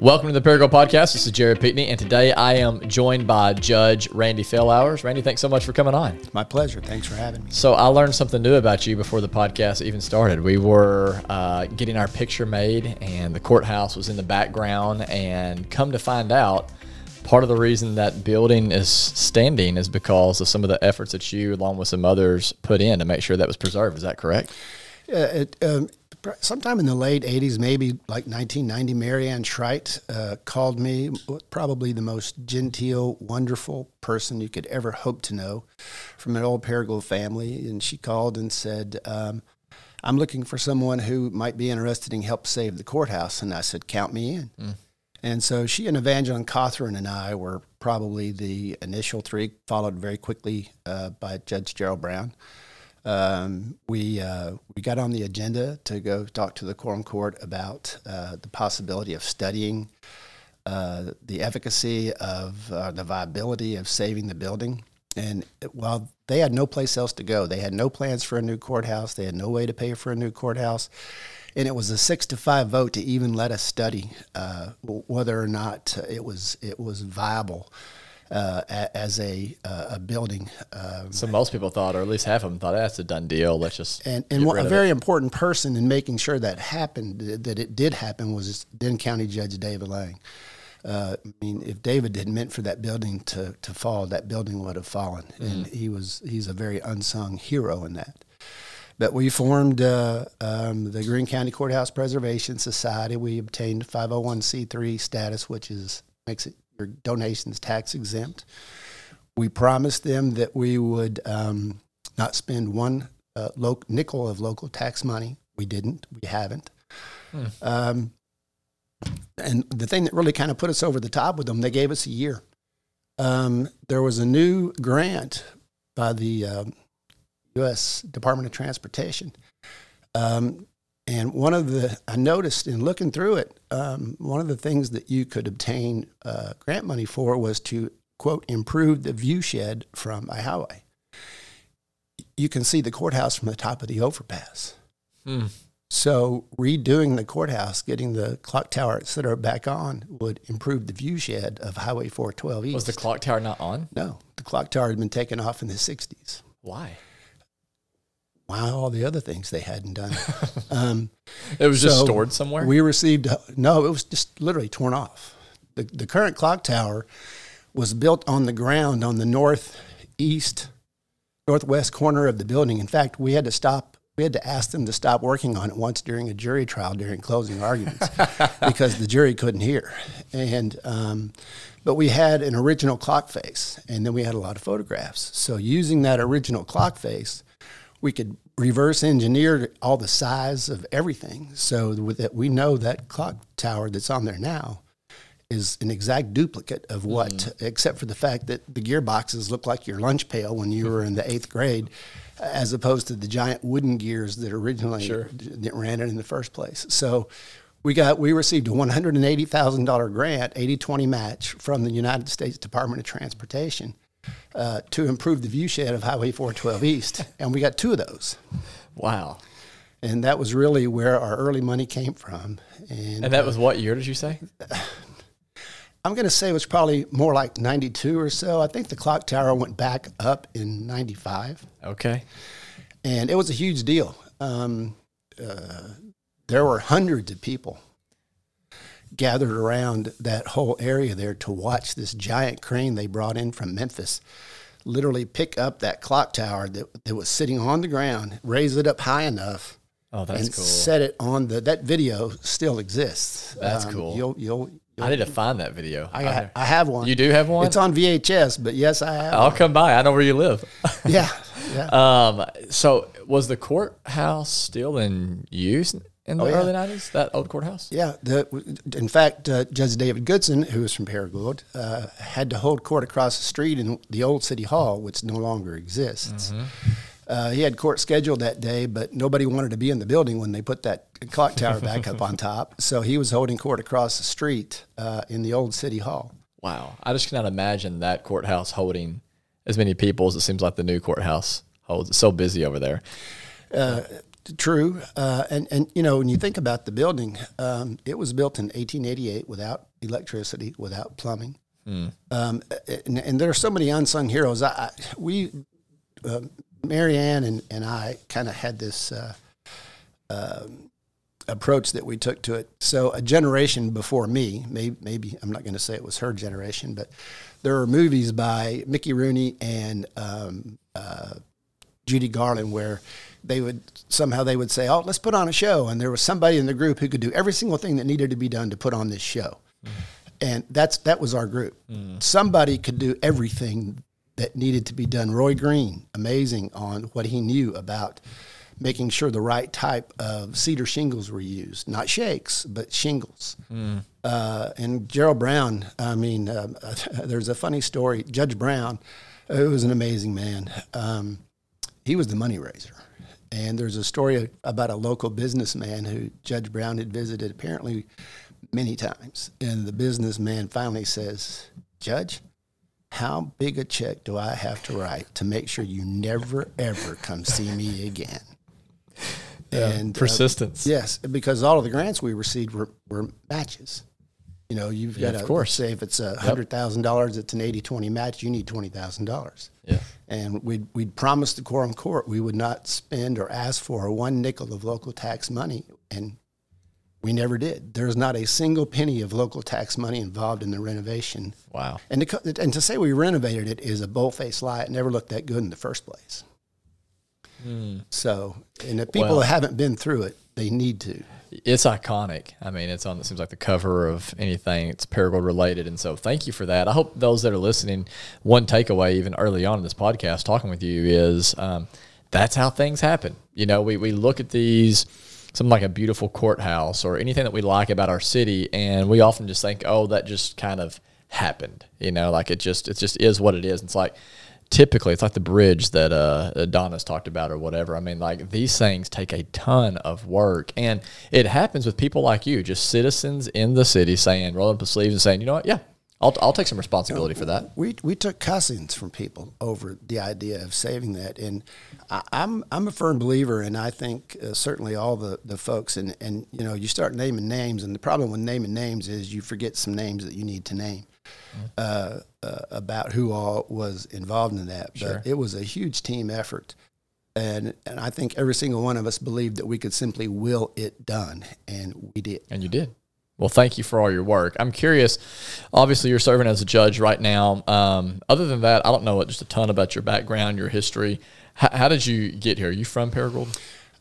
Welcome to the Paragould Podcast. This is Jared Pickney, and today I am joined by Judge Randy Philhours. Randy, thanks so much for coming on. My pleasure. Thanks for having me. So I learned something new about you before the podcast even started. We were uh, getting our picture made, and the courthouse was in the background. And come to find out, part of the reason that building is standing is because of some of the efforts that you, along with some others, put in to make sure that was preserved. Is that correct? Uh, it, um, sometime in the late 80s, maybe like 1990, Marianne Schreit uh, called me, probably the most genteel, wonderful person you could ever hope to know from an old Paragould family. And she called and said, um, I'm looking for someone who might be interested in help save the courthouse. And I said, Count me in. Mm. And so she and Evangeline Cawthorn and I were probably the initial three, followed very quickly uh, by Judge Gerald Brown. Um, we uh, we got on the agenda to go talk to the quorum court about uh, the possibility of studying uh, the efficacy of uh, the viability of saving the building. And while they had no place else to go, they had no plans for a new courthouse. They had no way to pay for a new courthouse, and it was a six to five vote to even let us study uh, whether or not it was it was viable uh, as a uh, a building. Um, so most people thought, or at least half of them thought, that's a done deal. Let's just and and a very it. important person in making sure that happened, that it did happen, was then County Judge David Lang. Uh, I mean, if David had meant for that building to, to fall, that building would have fallen, mm and he was he's a very unsung hero in that. But we formed uh, um, the Greene County Courthouse Preservation Society. We obtained 501c3 status, which is makes it your donations tax exempt. We promised them that we would um, not spend one uh, lo- nickel of local tax money. We didn't. We haven't. Hmm. Um, and the thing that really kind of put us over the top with them, they gave us a year. Um, there was a new grant by the uh, um, U.S. Department of Transportation um, and one of the, I noticed in looking through it, um, one of the things that you could obtain uh, grant money for was to, quote, improve the view shed from a highway. You can see the courthouse from the top of the overpass. Hmm. So redoing the courthouse, getting the clock tower, et cetera, back on would improve the view shed of Highway 412 East. Was the clock tower not on? No, the clock tower had been taken off in the 60s. Why? Why all the other things they hadn't done. Um, it was so just stored somewhere. We received no, it was just literally torn off. The the current clock tower was built on the ground on the northeast northwest corner of the building. In fact, we had to stop. We had to ask them to stop working on it once during a jury trial during closing arguments because the jury couldn't hear. And um, but we had an original clock face, and then we had a lot of photographs. So using that original clock face, we could reverse engineer all the size of everything. So that we know that clock tower that's on there now is an exact duplicate of what, mm. except for the fact that the gearboxes look like your lunch pail when you were in the eighth grade, as opposed to the giant wooden gears that originally sure. that ran it in the first place. So we got we received a one hundred and eighty thousand dollar grant, 80-20 match from the United States Department of Transportation uh, to improve the view shed of Highway 412 East, and we got two of those. Wow. And that was really where our early money came from. And, and that was what year did you say? I'm going to say it was probably more like 92 or so. I think the clock tower went back up in 95. Okay. And it was a huge deal. Um, uh, there were hundreds of people gathered around that whole area there to watch this giant crane they brought in from Memphis literally pick up that clock tower that, that was sitting on the ground, raise it up high enough. Oh, that's and cool. Set it on the. That video still exists. That's um, cool. You'll, you'll, you'll, I need to find that video. I, I, I, have one. You do have one. It's on VHS, but yes, I have. I'll one. come by. I know where you live. yeah, yeah. Um. So, was the courthouse still in use in the oh, yeah. early 90s, that old courthouse? Yeah. The, in fact, uh, Judge David Goodson, who was from Paragould, uh, had to hold court across the street in the old city hall, which no longer exists. Mm-hmm. Uh, he had court scheduled that day, but nobody wanted to be in the building when they put that clock tower back up on top. So he was holding court across the street uh, in the old city hall. Wow. I just cannot imagine that courthouse holding as many people as it seems like the new courthouse holds. It's so busy over there. Uh, true. Uh, and and you know when you think about the building, um, it was built in 1888 without electricity, without plumbing. Um, and, and there are so many unsung heroes. I, I we, uh, Marianne and, and I kind of had this uh, um, approach that we took to it. So a generation before me, maybe, maybe I'm not going to say it was her generation, but there are movies by Mickey Rooney and um, uh, Judy Garland where they would somehow they would say, "Oh, let's put on a show," and there was somebody in the group who could do every single thing that needed to be done to put on this show. And that's that was our group. Somebody could do everything that needed to be done. Roy Green, amazing on what he knew about making sure the right type of cedar shingles were used, not shakes, but shingles. Uh, and Gerald Brown, I mean, uh, there's a funny story. Judge Brown, who was an amazing man, um, he was the money raiser. And there's a story about a local businessman who Judge Brown had visited apparently many times. And the businessman finally says, Judge, how big a check do I have to write to make sure you never, ever come see me again? and uh, Persistence. yes, because all of the grants we received were, were matches. You know, you've Yeah, got of to course. say if it's a hundred thousand dollars, it's an 80-20 match. You need twenty thousand dollars. Yeah. And we'd, we'd promised the quorum court we would not spend or ask for one nickel of local tax money, and we never did. There's not a single penny of local tax money involved in the renovation. Wow. And to, and to say we renovated it is a bold-faced lie. It never looked that good in the first place. Hmm. So, and if people Well- haven't been through it, they need to. It's iconic. I mean, it's on. It seems like the cover of anything. It's Paragould related, and so thank you for that. I hope those that are listening, one takeaway even early on in this podcast, talking with you, is um, that's how things happen. You know, we we look at these something like a beautiful courthouse or anything that we like about our city, and we often just think, oh, that just kind of happened. You know, like it just it just is what it is. It's like typically it's like the bridge that uh Adonis talked about or whatever. I mean, like these things take a ton of work, and it happens with people like you, just citizens in the city, saying, rolling up the sleeves and saying, you know what, yeah, I'll I'll take some responsibility for that. We we took cussings from people over the idea of saving that, and I, I'm I'm a firm believer, and I think uh, certainly all the the folks, and and you know you start naming names, and the problem with naming names is you forget some names that you need to name. Uh, uh, about who all was involved in that, but Sure. it was a huge team effort, and and I think every single one of us believed that we could simply will it done, and we did. And you did. Well, thank you for all your work. I'm curious. Obviously, you're serving as a judge right now. Um, other than that, I don't know just a ton about your background, your history. How, how did you get here? Are you from Paragould?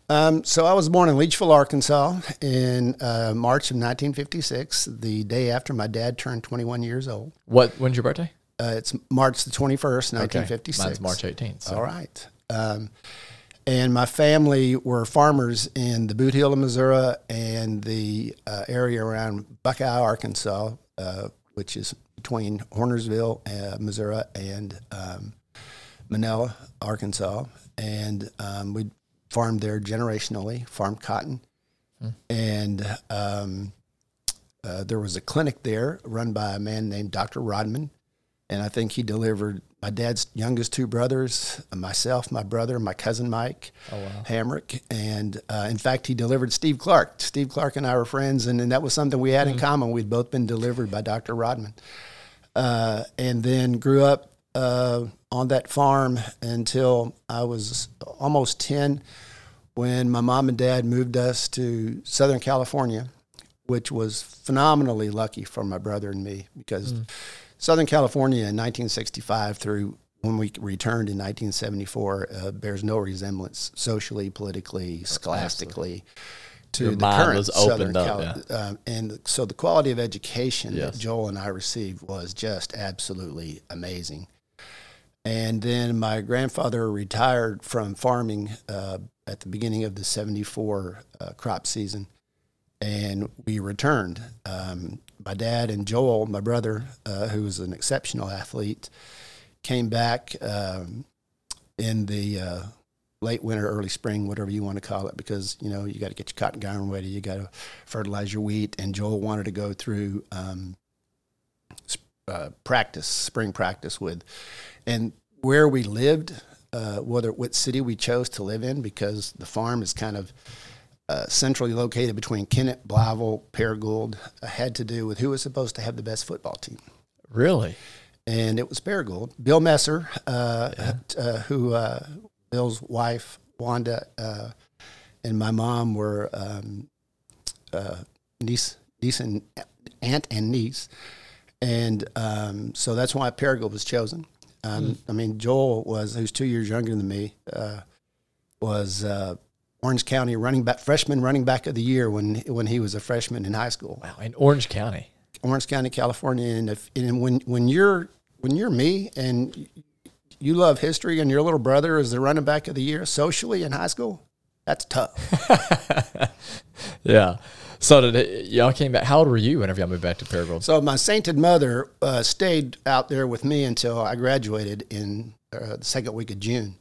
Um, so I was born in Leachville, Arkansas, in uh, March of 1956, the day after my dad turned 21 years old. What? When's your birthday? Uh, it's March the 21st, 1956. Mine's March 18th. So. All right. Um, and my family were farmers in the Bootheel of Missouri and the uh, area around Buckeye, Arkansas, uh, which is between Hornersville, uh, Missouri, and um, Manila, Arkansas. And um, we farmed there generationally, farmed cotton. And um, uh, there was a clinic there run by a man named Dr. Rodman and I think he delivered my dad's youngest two brothers, myself, my brother, my cousin Mike Hamrick, and uh, in fact, he delivered Steve Clark. Steve Clark and I were friends, and, and that was something we had in common. We'd both been delivered by Dr. Rodman, uh, and then grew up uh, on that farm until I was almost ten, when my mom and dad moved us to Southern California, which was phenomenally lucky for my brother and me because. Southern California in 1965 through when we returned in 1974 uh, bears no resemblance socially, politically, scholastically to Your the mind current was opened Southern up, um, and so the quality of education Yes. that Joel and I received was just absolutely amazing. And then my grandfather retired from farming uh, at the beginning of the 74 uh, crop season and we returned. Um, my dad and Joel, my brother, uh, who was an exceptional athlete, came back um, in the uh, late winter, early spring, whatever you want to call it, because you know you got to get your cotton garden ready, you got to fertilize your wheat, and Joel wanted to go through um, uh, practice, spring practice with, and where we lived. uh, whether what city we chose to live in because the farm is kind of uh, centrally located between Kennett, Blytheville, Paragould, uh, had to do with who was supposed to have the best football team. Really? And it was Paragould. Bill Messer, uh, uh, who uh, Bill's wife, Wanda, uh, and my mom were um, uh, niece, niece and aunt and niece. And um, so that's why Paragould was chosen. Um, I mean, Joel was, who's two years younger than me, uh, was uh, Orange County running back, freshman running back of the year when when he was a freshman in high school. Wow. In Orange County. Orange County, California, and if and when when you're when you're me and you love history and your little brother is the running back of the year socially in high school, that's tough. Yeah. So did it, y'all came back? How old were you whenever y'all moved back to Paragould? So my sainted mother uh, stayed out there with me until I graduated in uh, the second week of June.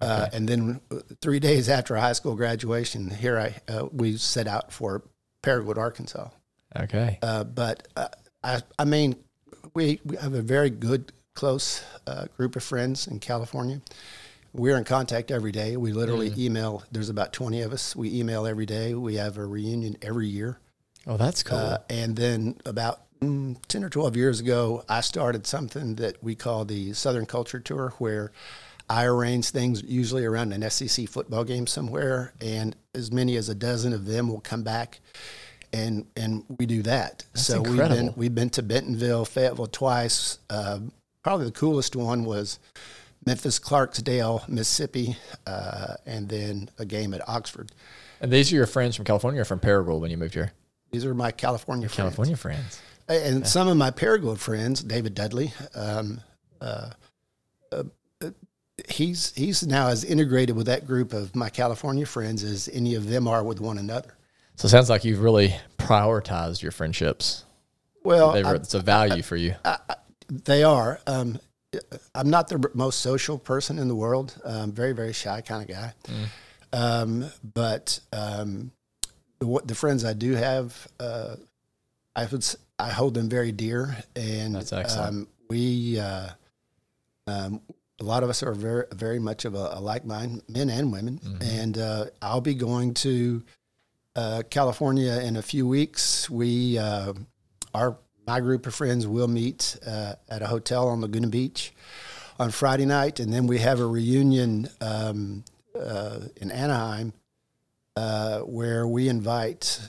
Uh, and then uh, three days after high school graduation, here I uh, we set out for Paragould, Arkansas. Okay. Uh, but uh, I, I mean, we, we have a very good, close uh, group of friends in California. We're in contact every day. We literally email. There's about 20 of us. We email every day. We have a reunion every year. Oh, that's cool. Uh, and then about mm, 10 or 12 years ago, I started something that we call the Southern Culture Tour, where I arrange things usually around an SEC football game somewhere, and as many as a dozen of them will come back. And, and we do that. so we've been we've been to Bentonville, Fayetteville twice. Uh, probably the coolest one was Memphis, Clarksdale, Mississippi, uh, and then a game at Oxford. and these are your friends from California or from Paragould when you moved here? These are my California friends. California friends. And some of my Paragould friends, David Dudley, um, uh, uh, he's he's now as integrated with that group of my California friends as any of them are with one another. So it sounds like you've really prioritized your friendships. Well, were, I- it's a value for you. they are. Um, I'm not the most social person in the world. Um, very very shy kind of guy. Um, but um, the, what- the friends I do have, uh, I would I hold them very dear, and That's excellent. Um, we uh, um, a lot of us are very very much of a, a like mind, men and women, and uh, I'll be going to uh, California in a few weeks. We uh, our my group of friends will meet uh, at a hotel on Laguna Beach on Friday night, and then we have a reunion um, uh, in Anaheim uh, where we invite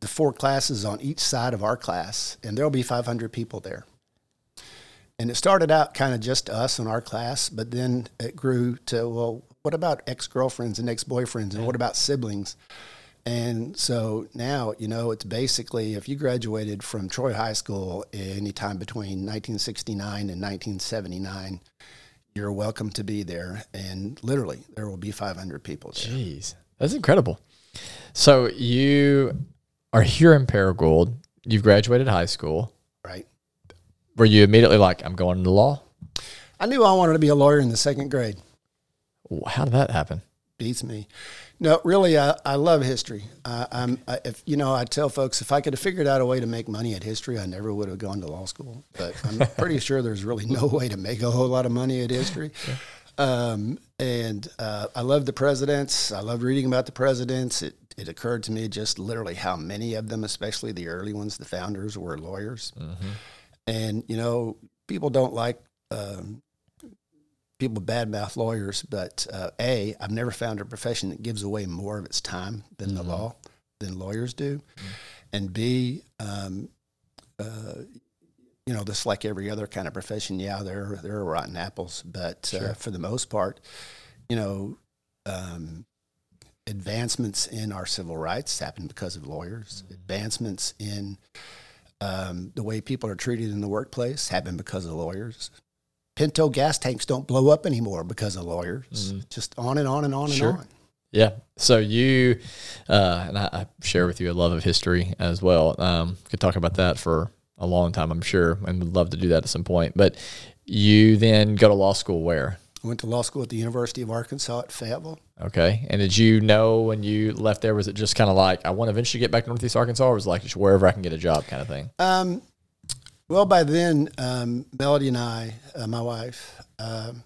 the four classes on each side of our class, and there'll be 500 people there. And it started out kind of just us and our class, but then it grew to, well, what about ex girlfriends and ex boyfriends, and what about siblings? And so now, you know, it's basically if you graduated from Troy High School anytime between 1969 and 1979, you're welcome to be there. And literally, there will be 500 people there. Jeez, that's incredible. So you are here in Paragould. You've graduated high school. Right. Were you immediately like, I'm going into law? I knew I wanted to be a lawyer in the second grade. How did that happen? beats me. No, really, I, I love history. I'm, I, if you know, I tell folks if I could have figured out a way to make money at history, I never would have gone to law school. But I'm pretty sure there's really no way to make a whole lot of money at history. Um, and uh, I love the presidents. I love reading about the presidents. It it occurred to me just literally how many of them, especially the early ones, the founders, were lawyers. And you know, people don't like. Um, people badmouth lawyers, but uh, a I've never found a profession that gives away more of its time than the law than lawyers do, and b um, uh, you know, just like every other kind of profession, yeah, there there are rotten apples, but uh, for the most part, you know. Um, advancements in our civil rights happen because of lawyers. Advancements in um, the way people are treated in the workplace happen because of lawyers. Pinto gas tanks don't blow up anymore because of lawyers. Just on and on and on Sure. and on. Yeah. So you, uh, and I, I share with you a love of history as well. Um, could talk about that for a long time, I'm sure, and would love to do that at some point. But you then go to law school where? I went to law school at the University of Arkansas at Fayetteville. Okay. And did you know when you left there, was it just kind of like, I want to eventually get back to Northeast Arkansas, or was it like just wherever I can get a job kind of thing? Um, well, by then, um, Melody and I, uh, my wife, um,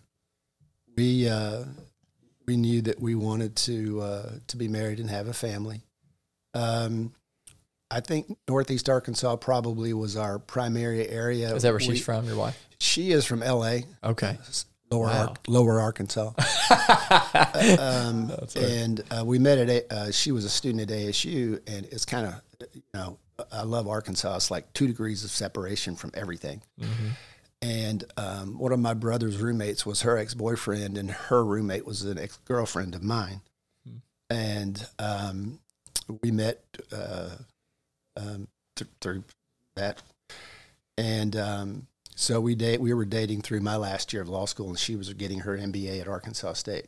we uh, we knew that we wanted to uh, to be married and have a family. Um, I think Northeast Arkansas probably was our primary area. Is that where We- she's from? Your wife? She is from L.A. Okay. Lower Wow. Ar- Lower Arkansas, um, and uh, we met at a, uh, she was a student at ASU, and it's kind of you know I love Arkansas. It's like two degrees of separation from everything. And um, one of my brother's roommates was her ex boyfriend, and her roommate was an ex girlfriend of mine. And um, we met uh, um, th- through that. And um, so we date. We were dating through my last year of law school, and she was getting her MBA at Arkansas State.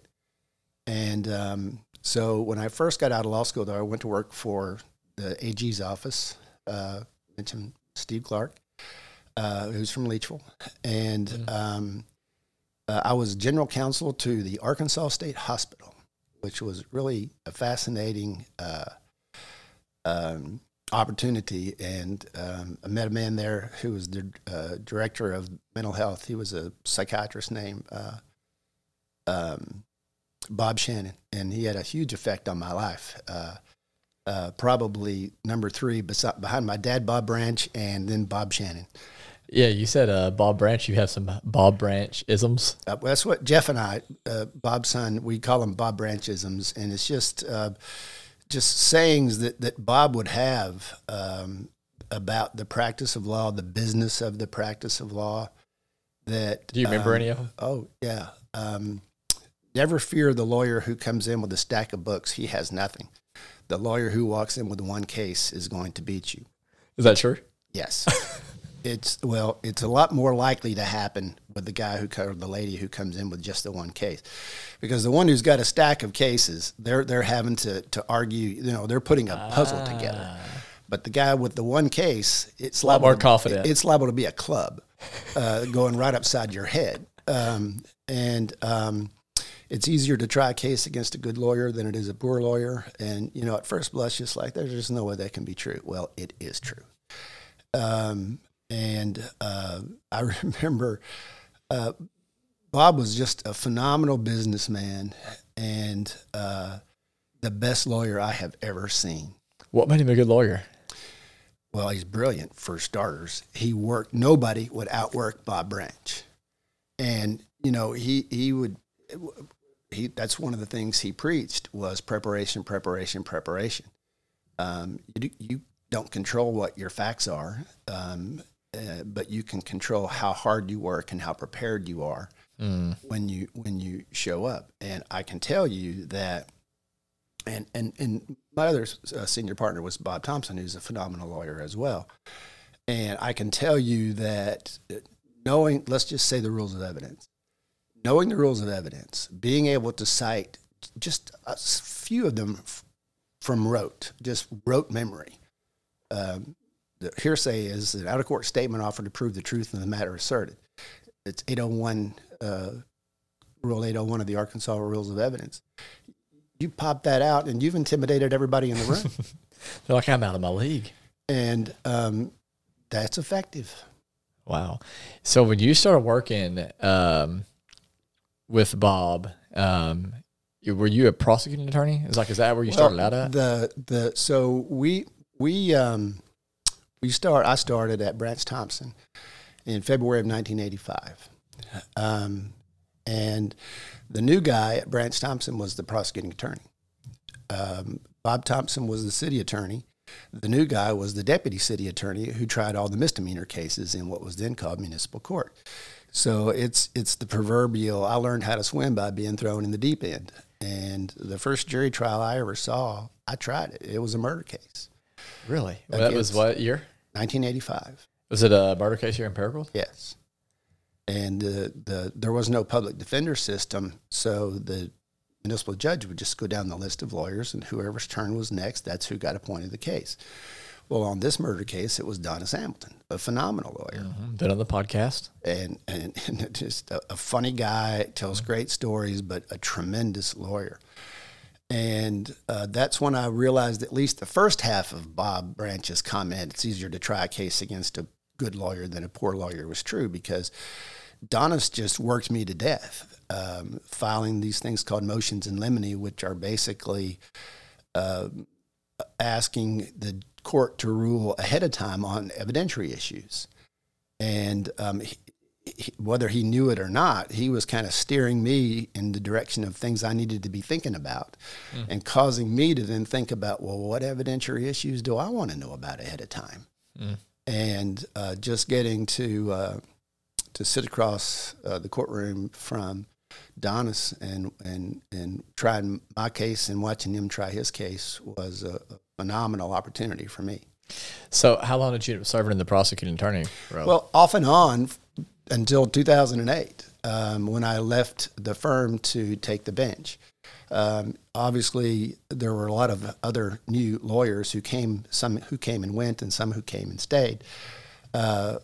And um, so when I first got out of law school, though, I went to work for the AG's office. Uh, mentioned Steve Clark, uh, who's from Leachville, and um, uh, I was general counsel to the Arkansas State Hospital, which was really a fascinating uh, um, opportunity. And um, I met a man there who was the uh, director of mental health. He was a psychiatrist named uh, um, Bob Shannon, and he had a huge effect on my life. Uh, uh, probably number three besi- behind my dad, Bob Branch, and then Bob Shannon. Yeah, you said uh, Bob Branch. You have some Bob Branch isms. Uh, well, that's what Jeff and I, uh, Bob's son, we call them Bob Branchisms, and it's just uh, just sayings that that Bob would have um, about the practice of law, the business of the practice of law. That Do you remember um, any of them? Oh yeah. Um, never fear the lawyer who comes in with a stack of books. He has nothing. The lawyer who walks in with one case is going to beat you. Is that true? Yes. it's well, it's a lot more likely to happen with the guy who or the lady who comes in with just the one case. Because the one who's got a stack of cases, they're they're having to to argue, you know, they're putting a puzzle together. But the guy with the one case, it's a lot more to- confident. It's liable to be a club uh, going right upside your head. Um, and um, it's easier to try a case against a good lawyer than it is a poor lawyer. And you know, at first blush, it's like there's just no way that can be true. Well, it is true. Um, and uh, I remember uh, Bob was just a phenomenal businessman and uh, the best lawyer I have ever seen. What made him a good lawyer? Well, he's brilliant for starters. He worked. Nobody would outwork Bob Branch, and you know he he would. He that's one of the things he preached was preparation, preparation, preparation. Um, you do, you don't control what your facts are, um, uh, but you can control how hard you work and how prepared you are when you when you show up. And I can tell you that and and and my other uh, senior partner was Bob Thompson, who's a phenomenal lawyer as well. And I can tell you that uh, knowing, let's just say the rules of evidence, knowing the rules of evidence, being able to cite just a few of them f- from rote, just rote memory. Um, the hearsay is an out of court statement offered to prove the truth of the matter asserted. It's 801, uh, Rule 801 of the Arkansas Rules of Evidence you pop that out and you've intimidated everybody in the room. They're like, I'm out of my league. and um, that's effective. Wow. So when you started working um, with Bob, um, were you a prosecuting attorney? Is like, is that where you started out at? The the so we we um, we start. I started at Branch Thompson in February of 1985, um, and the new guy at Branch Thompson was the prosecuting attorney. Um, Bob Thompson was the city attorney. The new guy was the deputy city attorney who tried all the misdemeanor cases in what was then called municipal court. So it's it's the proverbial. I learned how to swim by being thrown in the deep end. And the first jury trial I ever saw, I tried it. It was a murder case, Really? that was what year? 1985. Was it a murder case here in Paragould? Yes. And the, the there was no public defender system, so the municipal judge would just go down the list of lawyers, and whoever's turn was next, that's who got appointed the case. Well, on this murder case, it was Donis Hamilton, a phenomenal lawyer, Mhm. Been on the podcast. and, and and just a, a funny guy, tells great stories, but a tremendous lawyer. And uh, that's when I realized at least the first half of Bob Branch's comment, it's easier to try a case against a good lawyer than a poor lawyer, was true because Donis just worked me to death, um, filing these things called motions in limine, which are basically uh, asking the court to rule ahead of time on evidentiary issues. And um, he, he, whether he knew it or not, he was kind of steering me in the direction of things I needed to be thinking about mm. and causing me to then think about, well, what evidentiary issues do I want to know about ahead of time? Mm. And uh, just getting to, uh, to sit across uh, the courtroom from Donis and, and, and trying my case and watching him try his case was a, a phenomenal opportunity for me. So, how long did you serve in the prosecuting attorney role? Well, off and on until 2008, um, when I left the firm to take the bench. Um, obviously, there were a lot of other new lawyers who came, some who came and went, and some who came and stayed. Uh,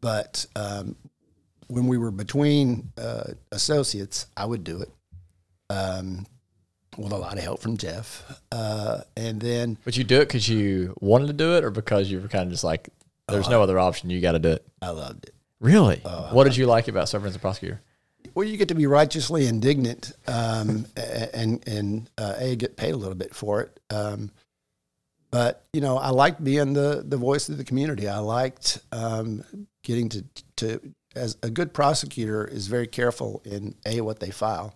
but um, when we were between uh, associates, I would do it. Um, with a lot of help from Jeff. Uh, and then. But you do it because you wanted to do it or because you were kind of just like, there's oh, no other option. You got to do it. I loved it. Really? Oh, what did you like about serving as a prosecutor? Well, you get to be righteously indignant um, and, and uh, A, get paid a little bit for it. Um, but, you know, I liked being the, the voice of the community. I liked um, getting to, to, as a good prosecutor is very careful in A, what they file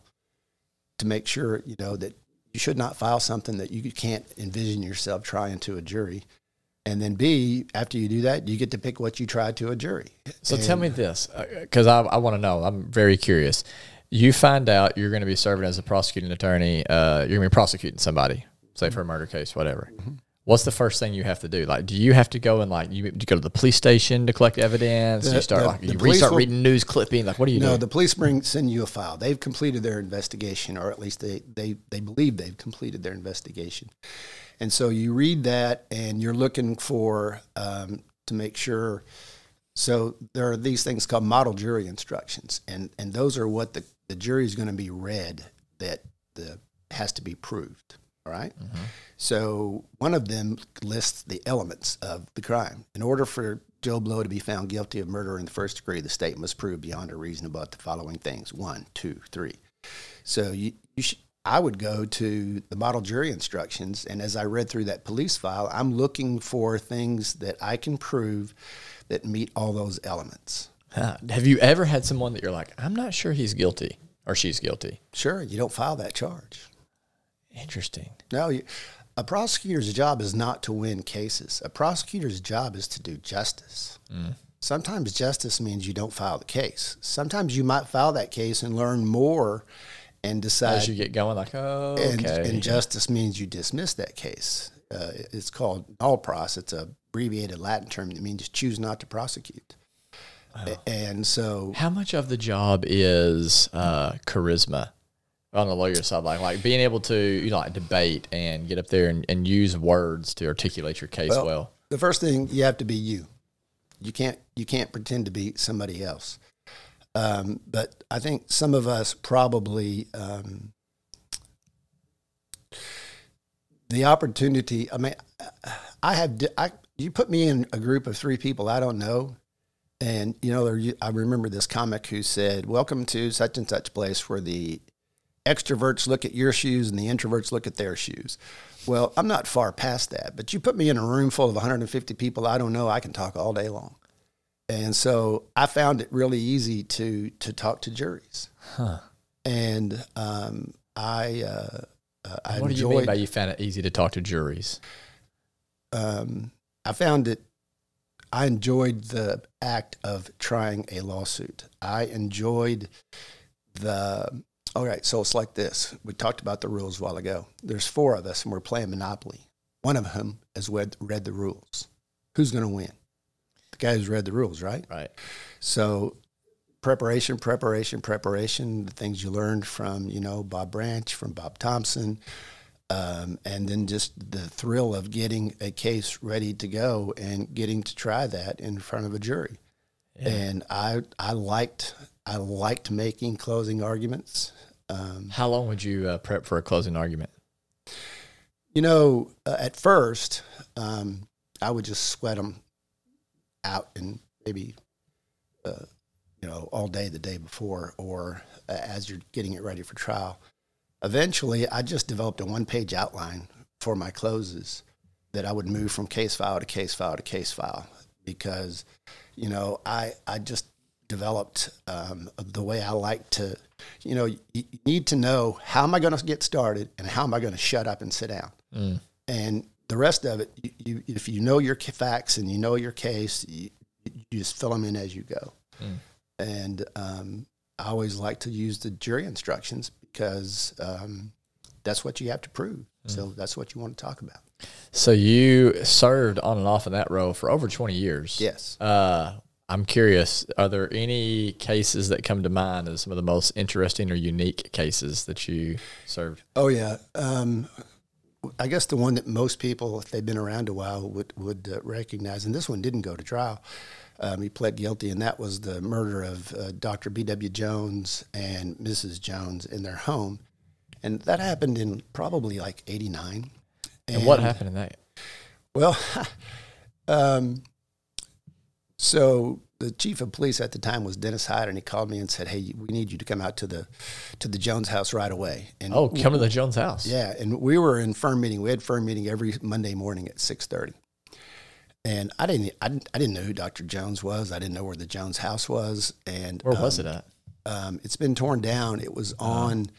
to make sure you know that you should not file something that you can't envision yourself trying to a jury. And then B, after you do that, you get to pick what you try to a jury. So and tell me this, because uh, I, I want to know. I'm very curious. You find out you're going to be serving as a prosecuting attorney. Uh, you're going to be prosecuting somebody, say for a murder case, whatever. Mm-hmm what's the first thing you have to do? Like, do you have to go and like you, you go to the police station to collect evidence? The, you start the, like the you start reading news clipping. Like, what do you no, do? No, the police bring send you a file. They've completed their investigation, or at least they they they believe they've completed their investigation. And so you read that, and you're looking for um, to make sure. So there are these things called model jury instructions, and and those are what the the jury is going to be read that the has to be proved. Right? mm-hmm. So one of them lists the elements of the crime. In order for Joe Blow to be found guilty of murder in the first degree, the state must prove beyond a reasonable doubt the following things: one, two, three. So you, you should, I would go to the model jury instructions, and as I read through that police file, I'm looking for things that I can prove that meet all those elements. Huh. Have you ever had someone that you're like, I'm not sure he's guilty or she's guilty? Sure, you don't file that charge. Interesting. No, a prosecutor's job is not to win cases. A prosecutor's job is to do justice. Mm. Sometimes justice means you don't file the case. Sometimes you might file that case and learn more and decide. As you get going, like, oh, okay. And, and justice means you dismiss that case. Uh, it's called nolle pros. It's a abbreviated Latin term that means choose not to prosecute. Wow. And so, how much of the job is uh, charisma? On the lawyer side, like like being able to you know like debate and get up there and, and use words to articulate your case well, well. The first thing you have to be you. You can't you can't pretend to be somebody else. Um, but I think some of us probably um, the opportunity. I mean, I have I you put me in a group of three people I don't know, and you know, there, I remember this comic who said, "Welcome to such and such place where the extroverts look at your shoes and the introverts look at their shoes. Well, I'm not far past that, but you put me in a room full of 150 people I don't know, I can talk all day long. And so I found it really easy to to talk to juries. Huh. And um, I, uh, uh, I what enjoyed, do you mean by you found it easy to talk to juries? Um, I found it. I enjoyed the act of trying a lawsuit. I enjoyed the all right, so it's like this. We talked about the rules a while ago. There's four of us, and we're playing Monopoly. One of them has read, read the rules. Who's going to win? The guy who's read the rules, right? Right. So preparation, preparation, preparation. The things you learned from, you know, Bob Branch, from Bob Thompson, um, and then just the thrill of getting a case ready to go and getting to try that in front of a jury. Yeah. And I I liked I liked making closing arguments. Um, How long would you uh, prep for a closing argument? You know, uh, at first, um, I would just sweat them out and maybe uh, you know, all day the day before or uh, as you're getting it ready for trial. Eventually, I just developed a one page outline for my closes that I would move from case file to case file to case file because, you know, I, I just developed um, the way I like to, you know, you need to know how am I going to get started and how am I going to shut up and sit down. Mm. And the rest of it, you, you, if you know your facts and you know your case, you, you just fill them in as you go. Mm. And um, I always like to use the jury instructions because um, that's what you have to prove. Mm. So that's what you want to talk about. So you served on and off in that role for over 20 years. Yes. Uh, I'm curious, are there any cases that come to mind as some of the most interesting or unique cases that you served? Oh, yeah. Um, I guess the one that most people, if they've been around a while, would, would uh, recognize, and this one didn't go to trial. Um, he pled guilty, and that was the murder of uh, Dr. B.W. Jones and Mrs. Jones in their home. And that happened in probably like 89. And, and what happened in that? Well, um, so the chief of police at the time was Dennis Hyde, and he called me and said, "Hey, we need you to come out to the to the Jones house right away." And oh, come we, to the Jones house. Yeah, and we were in firm meeting. We had firm meeting every Monday morning at six thirty. And I didn't, I didn't, I didn't know who Dr. Jones was. I didn't know where the Jones house was. And where was um, it at? Um, it's been torn down. It was uh-huh. on,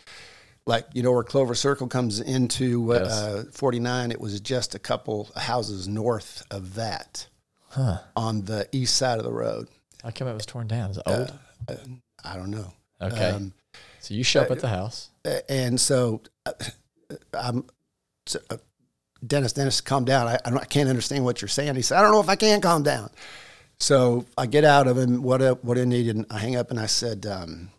like you know where Clover Circle comes into yes. uh, 49. It was just a couple houses north of that huh. on the east side of the road. How come it was torn down? Is it old? Uh, uh, I don't know. Okay. Um, so you show up at the house, and so uh, I'm. So, uh, Dennis, Dennis, calm down. I, I, can't understand what you're saying. He said, I don't know if I can calm down. So I get out of him what I, what I needed. And I hang up and I said, um,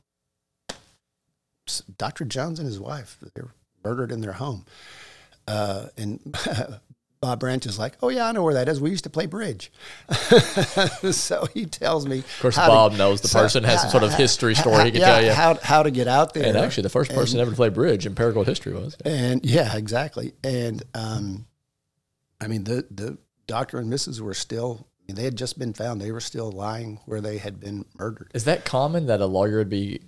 Dr. Jones and his wife, they're murdered in their home. Uh, and Bob Branch is like, "Oh yeah, I know where that is. We used to play bridge." so he tells me. Of course, Bob to, knows the so person has some sort of history story he can yeah, tell you how how to get out there. And actually, the first person and, ever to play bridge in Paragould history was. And yeah, exactly. And um, I mean, the the doctor and Mrs. were still. I mean, they had just been found. They were still lying where they had been murdered. Is that common that a lawyer would be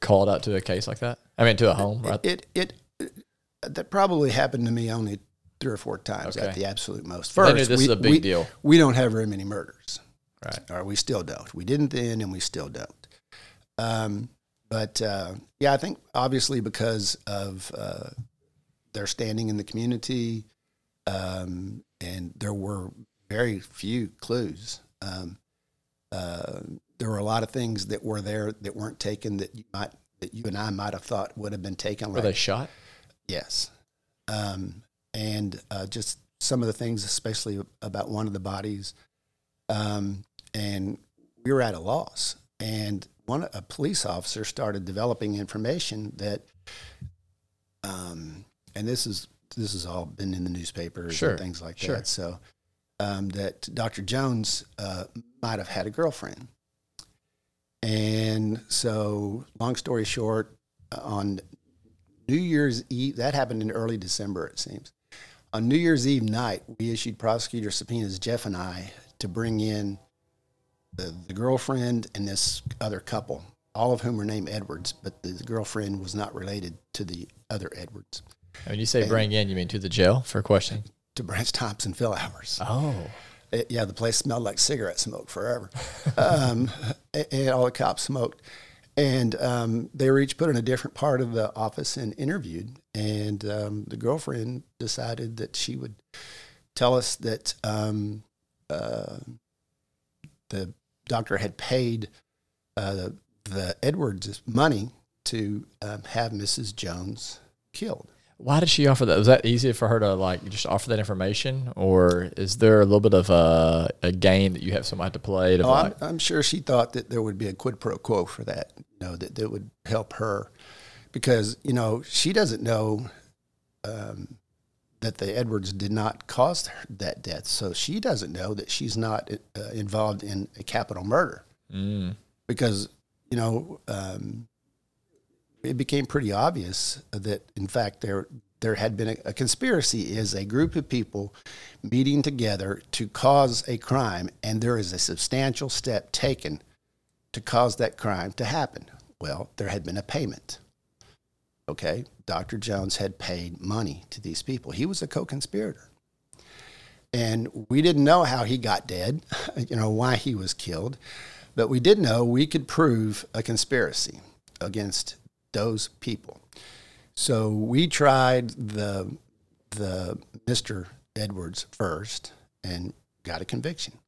called out to a case like that? I mean, to a home, right? It it, it that probably happened to me only three or four times okay. at the absolute most. First, this we, is a big we, deal. We don't have very many murders, right? Or we still don't. We didn't then, and we still don't. Um, but uh, yeah, I think obviously because of uh, their standing in the community, um, and there were very few clues. Um, uh, there were a lot of things that were there that weren't taken that you might that you and I might have thought would have been taken. Were like, they shot? Yes. Um, and uh, just some of the things, especially about one of the bodies. Um, and we were at a loss. And one a police officer started developing information that, um, and this is this has all been in the newspapers sure. and things like sure. that. So um, that Dr. Jones uh, might have had a girlfriend. And so, long story short, on New Year's Eve, that happened in early December, it seems on New Year's Eve night, we issued prosecutor subpoenas, Jeff and I, to bring in the, the girlfriend and this other couple, all of whom were named Edwards, but the girlfriend was not related to the other Edwards. When you say and bring in, you mean to the jail for questioning? To Branch Thompson Philhours. Oh. It, yeah, the place smelled like cigarette smoke forever. um, and all the cops smoked. And um, they were each put in a different part of the office and interviewed. And um, the girlfriend decided that she would tell us that um, uh, the doctor had paid uh, the Edwards money to um, have Mrs. Jones killed. Why did she offer that? Was that easy for her to like just offer that information, or is there a little bit of a, a game that you have somebody to play? To oh, like? I'm, I'm, sure she thought that there would be a quid pro quo for that. You know that that would help her because you know she doesn't know um, that the Edwards did not cause that death, so she doesn't know that she's not uh, involved in a capital murder mm. because you know. Um, it became pretty obvious that, in fact, there there had been a, a, conspiracy is a group of people meeting together to cause a crime, and there is a substantial step taken to cause that crime to happen? Well, there had been a payment. Okay, Dr. Jones had paid money to these people. He was a co-conspirator. And we didn't know how he got dead, you know, why he was killed, but we did know we could prove a conspiracy against those people. So we tried the the Mr. Edwards first and got a conviction.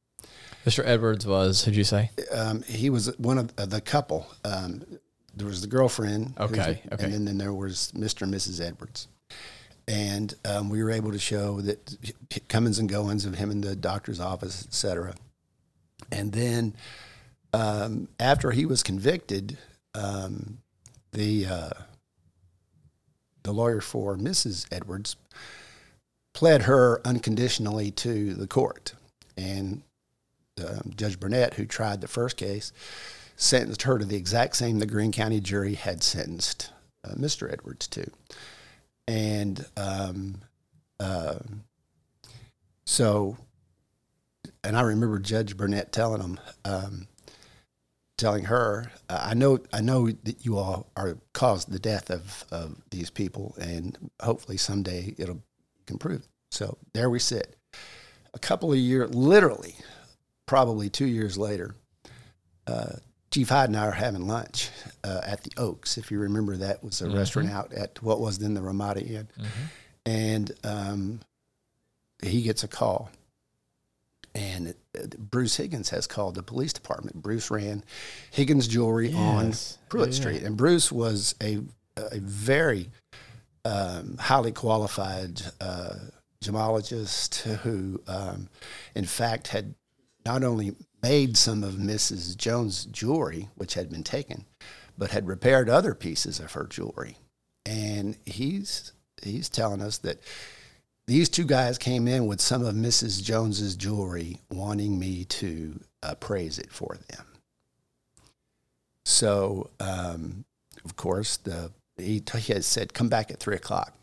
Mr. Edwards was, who'd you say? Um, he was one of uh, the couple. Um, there was the girlfriend. was Okay, okay. And then, then there was Mr. and Mrs. Edwards. And um, we were able to show that comings and goings of him in the doctor's office, et cetera. And then um, after he was convicted, um, the uh, the lawyer for Mrs. Edwards pled her unconditionally to the court, and um, Judge Burnett, who tried the first case, sentenced her to the exact same the Greene County jury had sentenced uh, Mr. Edwards to, and um, uh, so, and I remember Judge Burnett telling him. Um, telling her, "I know, I know that you all are caused the death of, of these people, and hopefully someday it'll can prove it." So there we sit. A couple of years, literally, probably two years later, uh, Chief Hyde and I are having lunch uh, at the Oaks. If you remember, that was a restaurant out at what was then the Ramada Inn, and um, he gets a call and uh, Bruce Higgins has called the police department. Bruce ran Higgins Jewelry on Pruitt Yeah. Street, and Bruce was a a very um, highly qualified uh, gemologist who, um, in fact, had not only made some of Mrs. Jones' jewelry, which had been taken, but had repaired other pieces of her jewelry. And he's he's telling us that these two guys came in with some of Mrs. Jones's jewelry, wanting me to appraise it for them. So, um, of course, the he, he had said, "Come back at three o'clock."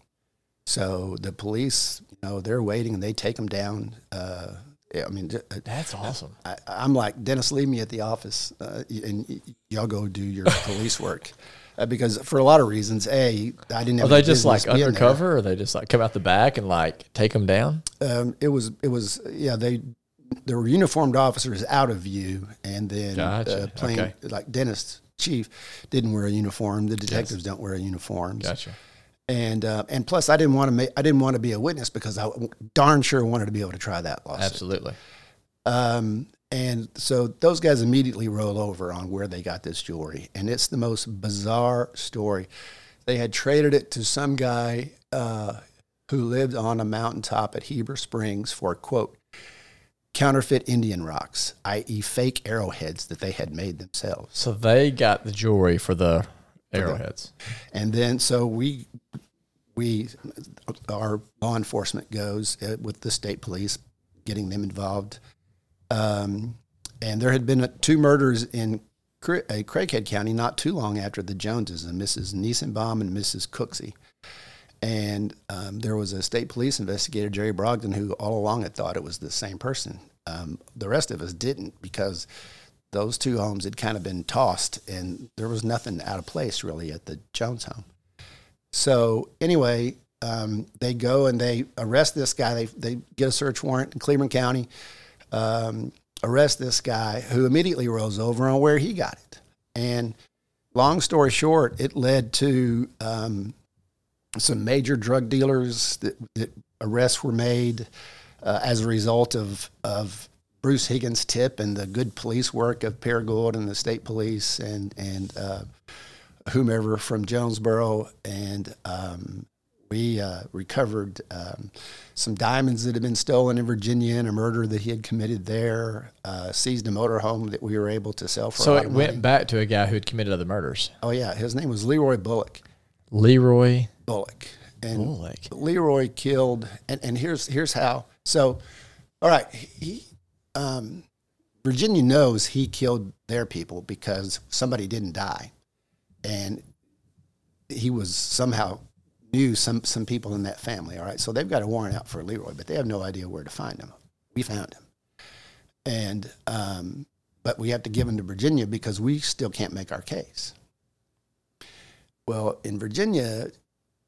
So the police, you know, they're waiting and they take them down. Uh, yeah, I mean, That's awesome. I, I'm like, Dennis, leave me at the office, uh, and y- y'all go do your police work. Uh, because for a lot of reasons, a I didn't. Have Are they just like being there. undercover, or they just like come out the back and like take them down? Um, it was it was yeah they there were uniformed officers out of view, and then Gotcha. uh, plain Okay. like Dennis chief didn't wear a uniform. The detectives don't wear uniforms. Gotcha. And uh, and plus, I didn't want to make I didn't want to be a witness because I darn sure wanted to be able to try that lawsuit. Absolutely. Um, and so those guys immediately roll over on where they got this jewelry, and it's the most bizarre story. They had traded it to some guy uh, who lived on a mountaintop at Heber Springs for quote counterfeit Indian rocks, i.e., fake arrowheads that they had made themselves. So they got the jewelry for the arrowheads. And then so we we our law enforcement goes uh, with the state police, getting them involved. Um, and there had been two murders in uh, Craighead County not too long after the Joneses, and Mrs. Niesenbaum and Mrs. Cooksey. And um, there was a state police investigator, Jerry Brogdon, who all along had thought it was the same person. Um, the rest of us didn't because those two homes had kind of been tossed, and there was nothing out of place really at the Jones home. So anyway, um, they go and they arrest this guy. They they get a search warrant in Cleveland County, um, arrest this guy who immediately rolls over on where he got it. And long story short, it led to um, some major drug dealers that, that arrests were made uh, as a result of of Bruce Higgins' tip and the good police work of Paragould and the state police and and uh, whomever from Jonesboro, and um, we uh, recovered um, some diamonds that had been stolen in Virginia in a murder that he had committed there. Uh, seized a motorhome that we were able to sell for. So it went money. back to a guy who had committed other murders. Oh yeah, his name was Leroy Bullock. Leroy Bullock. And Bullock. Leroy killed, and, and here's here's how. So, all right, he um, Virginia knows he killed their people because somebody didn't die, and he was somehow knew some some people in that family. All right, so they've got a warrant out for Leroy, but they have no idea where to find him. We found him, and um, but we have to give him to Virginia because we still can't make our case. Well, in Virginia,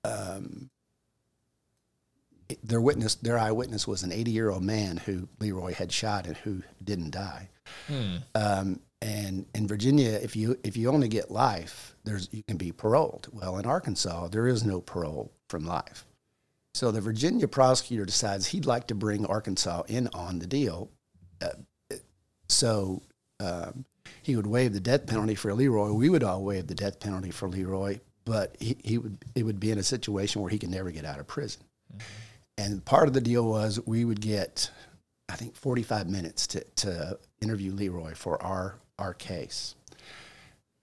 um, their witness, their eyewitness was an 80 year old man who Leroy had shot and who didn't die. Um, and in Virginia, if you if you only get life, there's you can be paroled. Well, in Arkansas, there is no parole from life. So the Virginia prosecutor decides he'd like to bring Arkansas in on the deal. Uh, so um, he would waive the death penalty for Leroy. We would all waive the death penalty for Leroy, but he, he would it would be in a situation where he could never get out of prison. And part of the deal was we would get, I think, 45 minutes to, to interview Leroy for our our case.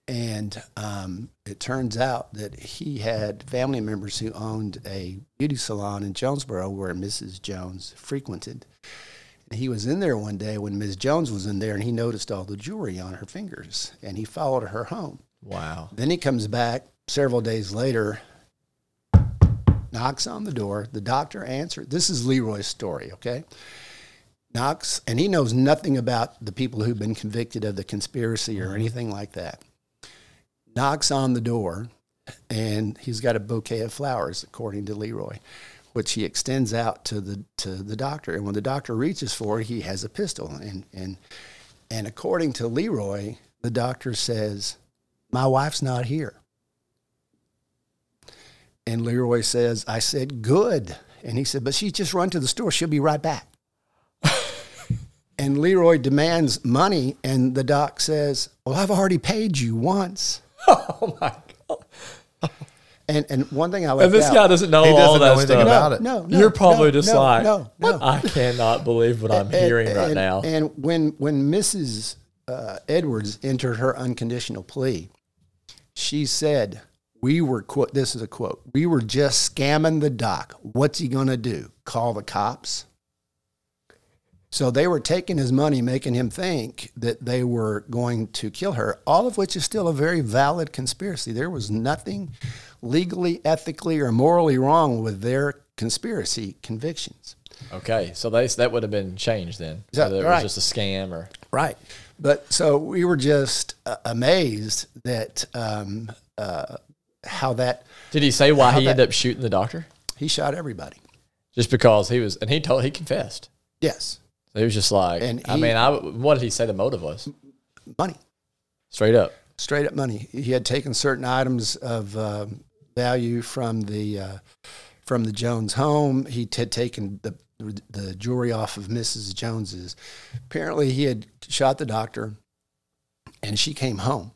And um, it turns out that he had family members who owned a beauty salon in Jonesboro where Mrs. Jones frequented. And he was in there one day when Ms. Jones was in there and he noticed all the jewelry on her fingers and he followed her home. Wow. Then he comes back several days later, knocks on the door. The doctor answers. This is Leroy's story, okay? Knocks, and he knows nothing about the people who've been convicted of the conspiracy or mm-hmm. anything like that. Knocks on the door, and he's got a bouquet of flowers, according to Leroy, which he extends out to the to the doctor. And when the doctor reaches for it, he has a pistol. And and and according to Leroy, the doctor says, "My wife's not here." And Leroy says, I said, good. And he said, but she's just run to the store. She'll be right back. and Leroy demands money. And the doc says, well, I've already paid you once. Oh my god. And, and one thing I left And this out, guy doesn't know He doesn't all know that anything stuff. about it. No, no, You're probably no, just no, like, no, no. I cannot believe what I'm hearing right and, now. And when when Mrs. Uh, Edwards entered her unconditional plea, she said, "We were quote. This is a quote. We were just scamming the doc. What's he gonna do? Call the cops?" So they were taking his money, making him think that they were going to kill her. All of which is still a very valid conspiracy. There was nothing legally, ethically, or morally wrong with their conspiracy convictions. okay, so they, that would have been changed then. Whether it right. was just a scam or Right. But so we were just uh, amazed that um, uh, how that did he say why he that- ended up shooting the doctor? he shot everybody. Just because he was, and he told he confessed. Yes, So he was just like, And I he- mean, I what did he say the motive was? money, Straight up. straight up money. He had taken certain items of um, value from the uh, from the Jones home. He had taken the the jewelry off of Mrs. Jones's. Apparently, he had shot the doctor, and she came home.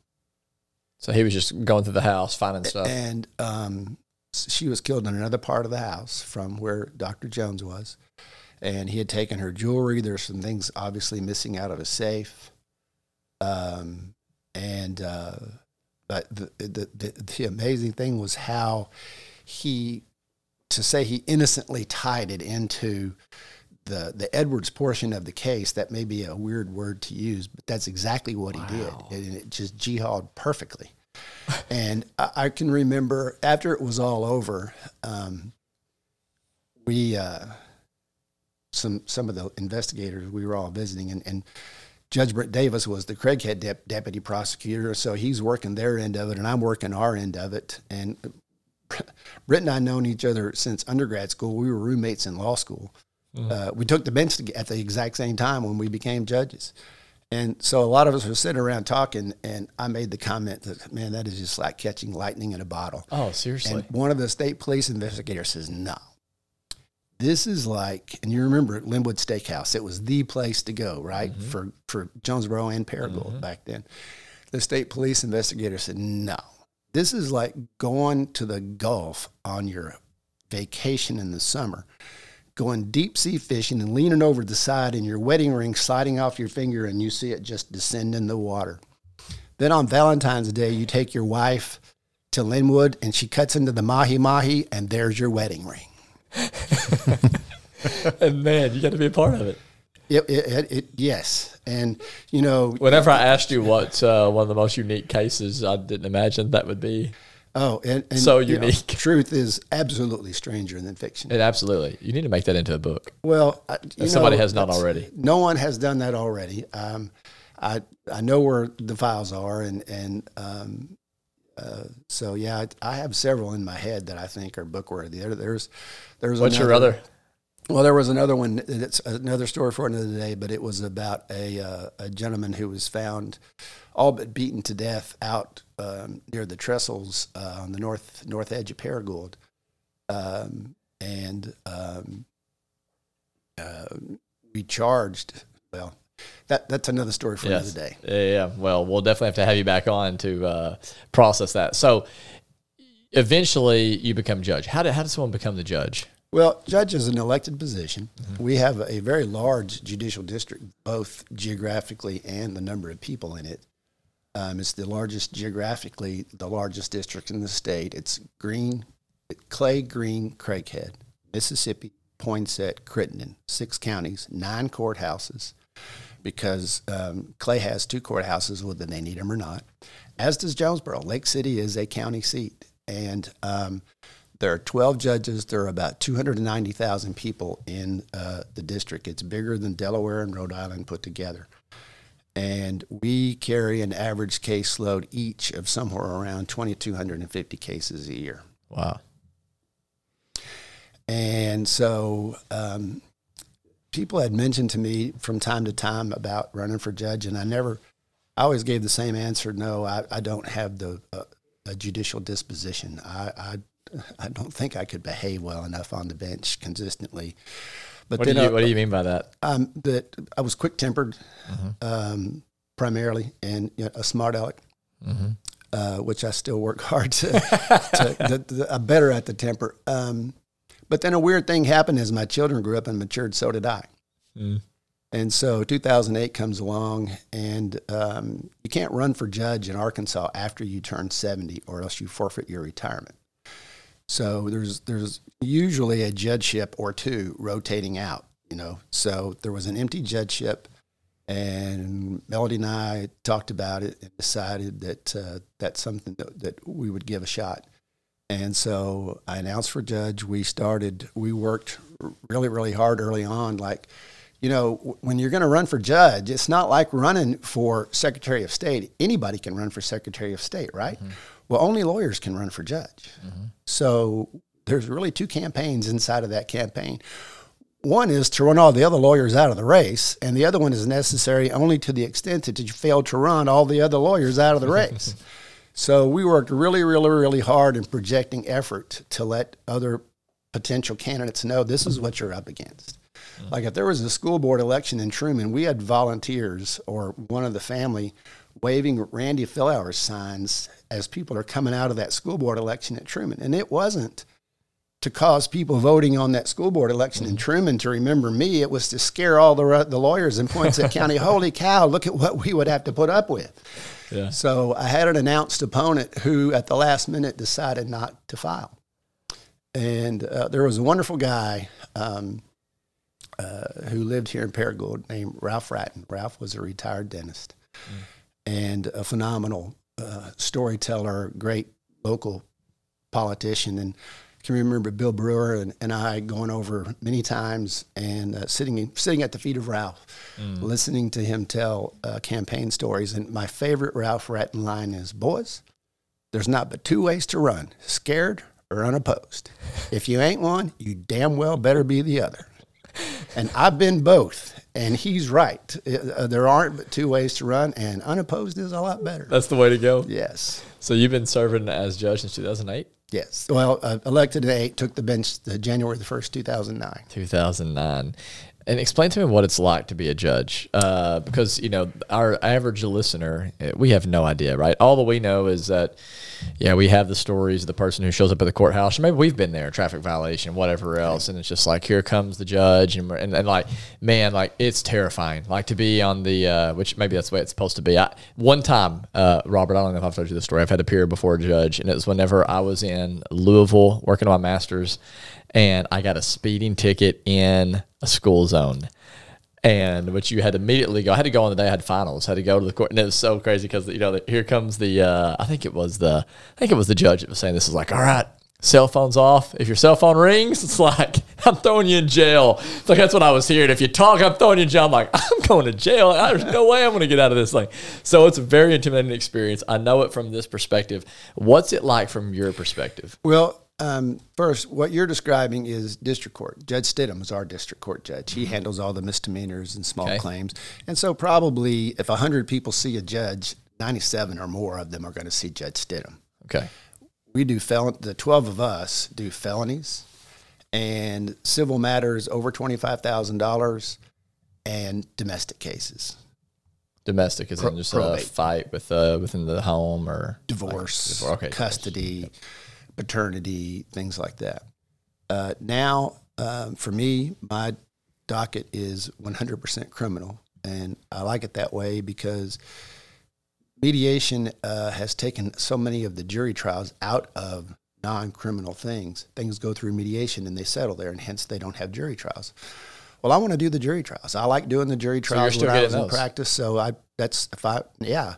So he was just going through the house finding stuff. and um, she was killed in another part of the house from where Dr. Jones was. And he had taken her jewelry. There's some things obviously missing out of a safe. Um, and uh, but the, the the the amazing thing was how he to say he innocently tied it into the the Edwards portion of the case. That may be a weird word to use, but that's exactly what he did, and it just jihad perfectly. and I, I can remember after it was all over, um, we uh, some some of the investigators we were all visiting, and, and Judge Brett Davis was the Craighead dep- deputy prosecutor, so he's working their end of it, and I'm working our end of it. And Britt and I known each other since undergrad school. We were roommates in law school. Mm. Uh, we took the bench to, at the exact same time when we became judges. And so a lot of us were sitting around talking, and I made the comment that, man, that is just like catching lightning in a bottle. oh, seriously? And one of the state police investigators says, no. This is like, and you remember Linwood Steakhouse, it was the place to go, right? Mm-hmm. For, for Jonesboro and Paragould mm-hmm. back then. The state police investigator said, no. This is like going to the Gulf on your vacation in the summer, going deep sea fishing and leaning over the side and your wedding ring sliding off your finger and you see it just descend in the water. Then on Valentine's Day, you take your wife to Linwood and she cuts into the mahi mahi and there's your wedding ring. and man, you got to be a part of it. It, it, it, it yes. And, you know, Whenever I asked you what uh, one of the most unique cases, I didn't imagine that would be. Oh, and, and So you know, unique. truth is absolutely stranger than fiction. It absolutely. You need to make that into a book. Well, I- If somebody know, has not already. No one has done that already. Um, I I know where the files are, and and um, uh, so yeah, I, I, have several in my head that I think are book worthy. There, there's there's what's another, your other? Well, there was another one. It's another story for another day, but it was about a uh, a gentleman who was found all but beaten to death out um, near the trestles uh, on the north north edge of Paragould, um, and um, uh, we charged. Well, that that's another story for yes. another day. Yeah, yeah. Well, we'll definitely have to have you back on to uh, process that. So, eventually, you become judge. How did how does someone become the judge? Well, judge is an elected position. Mm-hmm. We have a very large judicial district, both geographically and the number of people in it. Um, it's the largest geographically, the largest district in the state. It's Greene, Clay, Greene, Craighead, Mississippi, Poinsett, Crittenden, six counties, nine courthouses, because um, Clay has two courthouses, whether they need them or not, as does Jonesboro. Lake City is a county seat. And um, there are 12 judges. There are about 290,000 people in uh, the district. It's bigger than Delaware and Rhode Island put together and we carry an average caseload each of somewhere around 2,250 cases a year. Wow. And so um, people had mentioned to me from time to time about running for judge, and I never, I always gave the same answer no, I, I don't have the uh, a judicial disposition. I, I, I don't think I could behave well enough on the bench consistently. But what, then, do you, what do you mean by that? Um, that I was quick tempered, mm-hmm. um, primarily, and you know, a smart aleck, mm-hmm. uh, which I still work hard to. to I'm better at the temper. Um, but then a weird thing happened as my children grew up and matured. So did I. Mm. And so 2008 comes along, and um, you can't run for judge in Arkansas after you turn 70, or else you forfeit your retirement. So there's there's usually a judgeship or two rotating out, you know. So there was an empty judgeship, and Melody and I talked about it and decided that uh, that's something that, that we would give a shot. And so I announced for judge. We started. We worked really really hard early on, like you know, when you're going to run for judge, it's not like running for Secretary of State. Anybody can run for Secretary of State, right? Mm-hmm. Well, only lawyers can run for judge. Mm-hmm. So there's really two campaigns inside of that campaign. One is to run all the other lawyers out of the race, and the other one is necessary only to the extent that you fail to run all the other lawyers out of the race. so we worked really, really, really hard in projecting effort to let other potential candidates know this is what you're up against. Mm-hmm. Like if there was a school board election in Truman, we had volunteers or one of the family waving Randy Philhours signs as people are coming out of that school board election at Truman. And it wasn't to cause people voting on that school board election mm-hmm. in Truman to remember me. It was to scare all the, the lawyers in Poinsett County. Holy cow, look at what we would have to put up with. Yeah. So I had an announced opponent who, at the last minute, decided not to file. And uh, there was a wonderful guy um, uh, who lived here in Paragould named Ralph Ratton. Ralph was a retired dentist. Mm and a phenomenal uh, storyteller, great local politician. And I can remember Bill Brewer and, and I going over many times and uh, sitting sitting at the feet of Ralph, mm. listening to him tell uh, campaign stories. And my favorite Ralph Ratton line is, "Boys, there's not but two ways to run: scared or unopposed. If you ain't one, you damn well better be the other." And I've been both and he's right. Uh, there aren't but two ways to run, and unopposed is a lot better. That's the way to go. Yes. So you've been serving as judge since 2008. Yes. Well, uh, elected in eight, took the bench the January the first, 2009. 2009. And explain to me what it's like to be a judge, uh, because you know our average listener, eh, we have no idea, right? All that we know is that, yeah, we have the stories of the person who shows up at the courthouse, or maybe we've been there, traffic violation, whatever else, and it's just like here comes the judge, and and, and like man, like it's terrifying, like to be on the uh, which maybe that's the way it's supposed to be. I, one time, uh, Robert, I don't know if I've told you the story. I've had to appear before a judge, and it was whenever I was in Louisville working on my master's, and I got a speeding ticket in a school zone. And which you had to immediately go. I had to go on the day I had finals. I had to go to the court, and it was so crazy because you know here comes the. Uh, I think it was the. I think it was the judge that was saying this is like, all right, cell phones off. If your cell phone rings, it's like I'm throwing you in jail. It's like that's what I was hearing. If you talk, I'm throwing you in jail. I'm like, I'm going to jail. There's no way I'm going to get out of this thing. So it's a very intimidating experience. I know it from this perspective. What's it like from your perspective? Well, um, first, what you're describing is district court. Judge Stidham is our district court judge. He handles all the misdemeanors and small Okay. claims. And so, probably if 100 people see a judge, 97 or more of them are going to see Judge Stidham. Okay. We do felon. The 12 of us do felonies and civil matters over $25,000 and domestic cases, Domestic is Pro- just probate. a fight with uh, within the home or divorce, Like, okay. custody, paternity, things like that. Uh, now, um, for me, my docket is 100% criminal, and I like it that way because mediation uh, has taken so many of the jury trials out of non-criminal things. Things go through mediation and they settle there, and hence they don't have jury trials. Well, I want to do the jury trials. I like doing the jury trials still when I was in practice. So I that's if I yeah,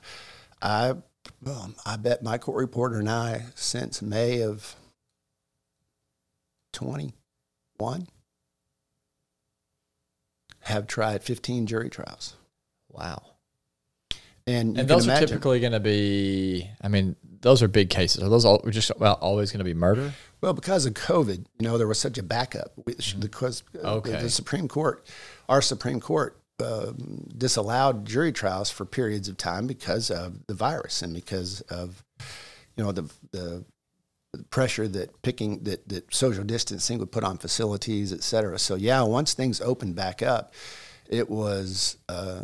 I well, I bet my court reporter and I since May of twenty one have tried fifteen jury trials, wow. and And those are typically going to be. I mean, those are big cases. Are those all just about always going to be murder? Well, because of COVID, you know, there was such a backup which- because uh, Mm-hmm. Okay. the, the Supreme Court, our Supreme Court, um, disallowed jury trials for periods of time because of the virus and because of, you know, the the pressure that picking that, that social distancing would put on facilities, et cetera. So yeah, once things opened back up, it was uh,